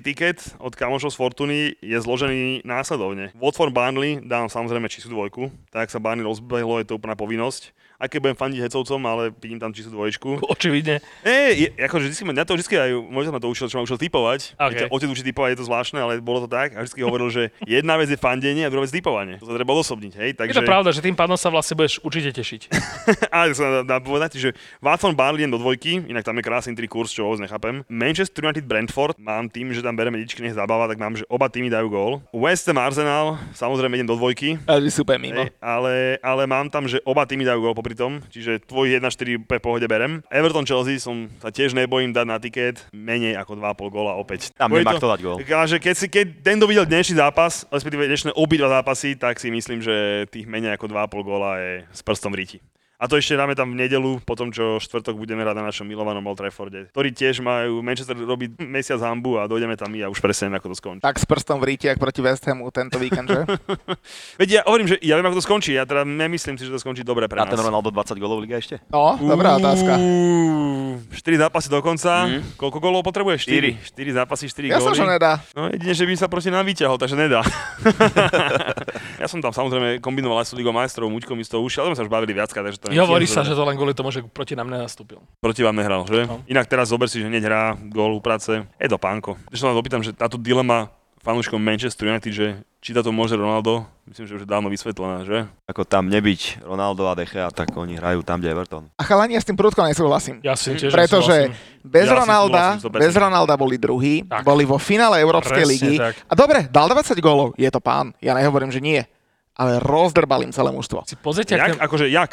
tiket od kamošov z Fortuny je zložený následovne. Watford Burnley dám samozrejme číslu dvojku, tak sa Burnley rozbehlo, je to úplná povinnosť. Aj keď budem fandiť hecovcom, ale vidím tam číslu dvojčku. Očividne. E, je, akože vždy, ma- mňa to vždy aj, možno ma to učil, čo ma učil typovať. Ok. Okay. Otec učí typovať, je to zvláštne, ale bolo to tak. A vždy hovoril, že jedna vec je fandenie a druhá vec typovanie. To sa treba odosobniť, hej. Je Takže... to pravda, že tým pádom sa vlastne budeš určite tešiť. Ale sa dá, dá povedať, že Watford Burnley idem do dvojky, inak tam je krásny tri kurz, čo vôbec nechápem. Manchester United Brentford, mám tým, že tam bereme dičky, nech zabáva, tak mám, že oba týmy dajú gól. West Ham Arsenal, samozrejme idem do dvojky. Ale super mimo. Hej, ale, ale mám tam, že oba týmy dajú gól popri tom, čiže tvoj 1-4 pe pohode berem. Everton Chelsea som sa tiež nebojím dať na tiket, menej ako 2,5 góla opäť. Tam nemá to- kto dať gól. Keď, si, keď ten, kto videl dnešný zápas, respektíve dnešné obidva zápasy, tak si myslím, že tých menej ako 2,5 góla je s prstom v ríti. A to ešte dáme tam v nedelu, po tom, čo štvrtok budeme hrať na našom milovanom Old Trafforde, ktorí tiež majú, Manchester robí mesiac hambu a dojdeme tam my a už presne ako to skončí. Tak s prstom v ríti, ak proti West Hamu tento víkend, že? Veď ja hovorím, že ja viem, ako to skončí, ja teda nemyslím si, že to skončí dobre pre A nás. ten Ronaldo 20 golov v lige ešte? No, dobrá otázka. Uú, 4 zápasy do konca. Mhm. Koľko golov potrebuje? 4. 4 zápasy, 4 Ja som, góly. že nedá. No jedine, že by sa proti nám vyťahol, takže nedá. ja som tam samozrejme kombinoval aj s Ligou majstrov, Muďkom mi z toho ušiel, ale sme sa už bavili viackrát, takže to Jo, hovorí nechcem sa, že to len kvôli tomu, že proti nám nenastúpil. proti vám nehral, že? No. Inak teraz zober si, že hneď hrá gól u práce. Je to pánko. Ešte sa vás opýtam, že táto dilema fanúškom Manchester United, že či táto môže Ronaldo, myslím, že už je dávno vysvetlená, že? Ako tam nebyť Ronaldo a De Gea, tak oni hrajú tam, kde je Everton. A chalani, ja s tým prúdko nesúhlasím. Ja si tiež Pretože bez Ja Ronalda, súhlasím 100%. bez Ronalda boli druhí, Tak. boli vo finále Európskej Presne ligy. tak. A dobre, dal 20 gólov, je to pán. Ja nehovorím, že nie. Ale rozdrbal im celé mužstvo. Si pozrite, Jak? ak ten... Akože jak?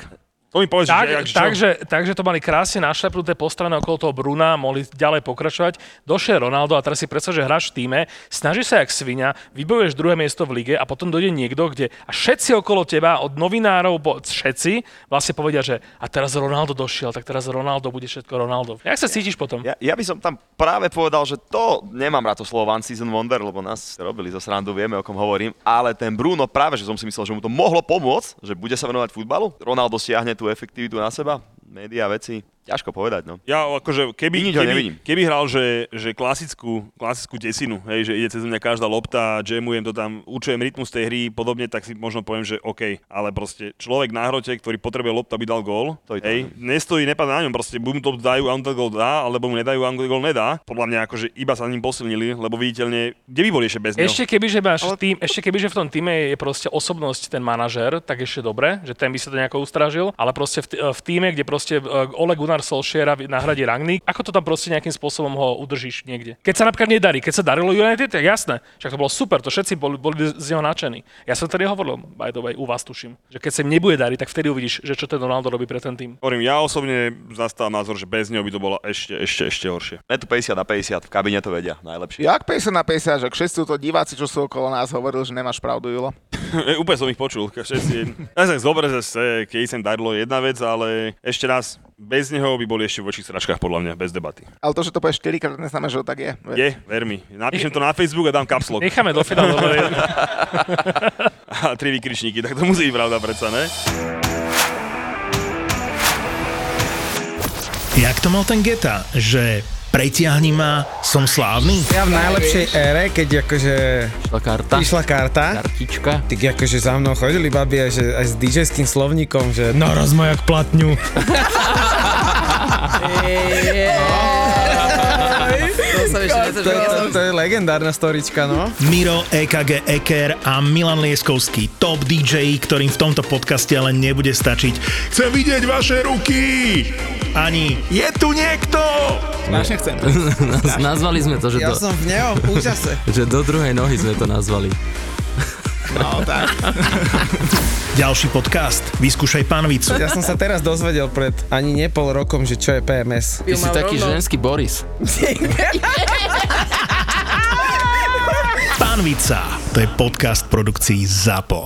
To mi povedz, Tak, že jak, takže, takže to mali krásne našľapnuté po strane okolo toho Bruna, mohli ďalej pokračovať. Došiel Ronaldo a teraz si predstav, že hráš v týme, snaží sa jak svinia, vybojuješ druhé miesto v lige a potom dojde niekto, kde a všetci okolo teba, od novinárov po všetci, vlastne povedia, že a teraz Ronaldo došiel, tak teraz Ronaldo bude všetko Ronaldo. Jak sa cítiš potom? Ja, ja by som tam práve povedal, že to nemám rád to slovo One Season Wonder, lebo nás robili zo srandu, vieme o kom hovorím, ale ten Bruno práve, že som si myslel, že mu to mohlo pomôcť, že bude sa venovať futbalu. Ronaldo stiahne tú efektivitu na seba. médiá, veci, ťažko povedať, no. Ja akože, keby, Nič keby, nevidím. keby hral, že, že klasickú, klasickú desinu, hej, že ide cez mňa každá lopta, jamujem to tam, učujem rytmus tej hry, podobne, tak si možno poviem, že OK, ale proste človek na hrote, ktorý potrebuje loptu, aby dal gól, To je to, hej, nestojí, nepadá na ňom, proste buď mu to dajú a on to gól dá, alebo mu nedajú a on gól nedá. Podľa mňa akože iba sa ním posilnili, lebo viditeľne, kde by boli ešte bez neho? Ešte keby, že máš tým, ešte keby, že v tom týme je proste osobnosť ten manažer, tak ešte dobre, že ten by sa to nejako ustražil, ale proste v, t- v týme, kde proste e, Ole Gunnar Solskjaera nahradí Rangnick, ako to tam proste nejakým spôsobom ho udržíš niekde? Keď sa napríklad nedarí, keď sa darilo United, tak jasné, však to bolo super, to všetci boli, boli z neho nadšení. Ja som tady hovoril, by the way, u vás tuším, že keď sa im nebude dariť, tak vtedy uvidíš, že čo ten Ronaldo robí pre ten tým. Hovorím, ja osobne zastávam názor, že bez neho by to bolo ešte, ešte, ešte horšie. Je tu 50 na 50, v kabine to vedia najlepšie. Jak 50 na 50, že všetci to diváci, čo sú okolo nás, hovorili, že nemáš pravdu, Julo. E, Úplne som ich počul. Všetci, ja som dobre, že keď sem darilo je jedna vec, ale ešte raz, bez neho by boli ešte v väčších sračkách, podľa mňa, bez debaty. Ale to, že to povieš 4 krát, neznamená, že to tak je. Je, ver mi. Napíšem to na Facebook a dám kapslok. Necháme do finále. A tri vykričníky, tak to musí byť pravda predsa, ne? Jak to mal ten Geta, že pretiahni ma, som slávny? Ja v najlepšej ére, keď akože Išla karta. išla karta, Kartička. tak akože za mnou chodili babi aj, že, aj s DJ-ským slovníkom, že naraz ma jak platňu. To To, to, to je legendárna storička, no. Miro, EKG Eker a Milan Lieskovský, top DJ, ktorým v tomto podcaste ale nebude stačiť. Chcem vidieť vaše ruky! Ani je tu niekto! Vážne chcem. Naz- Nazvali sme to, že, Ja do, som v neom úžase. že do druhej nohy sme to nazvali. No, tak. Ďalší podcast. Vyskúšaj panvicu. Ja som sa teraz dozvedel pred ani nie pol rokom, že čo je PMS. Ty si taký ženský Boris. Panvica. To je podcast produkcií ZAPO.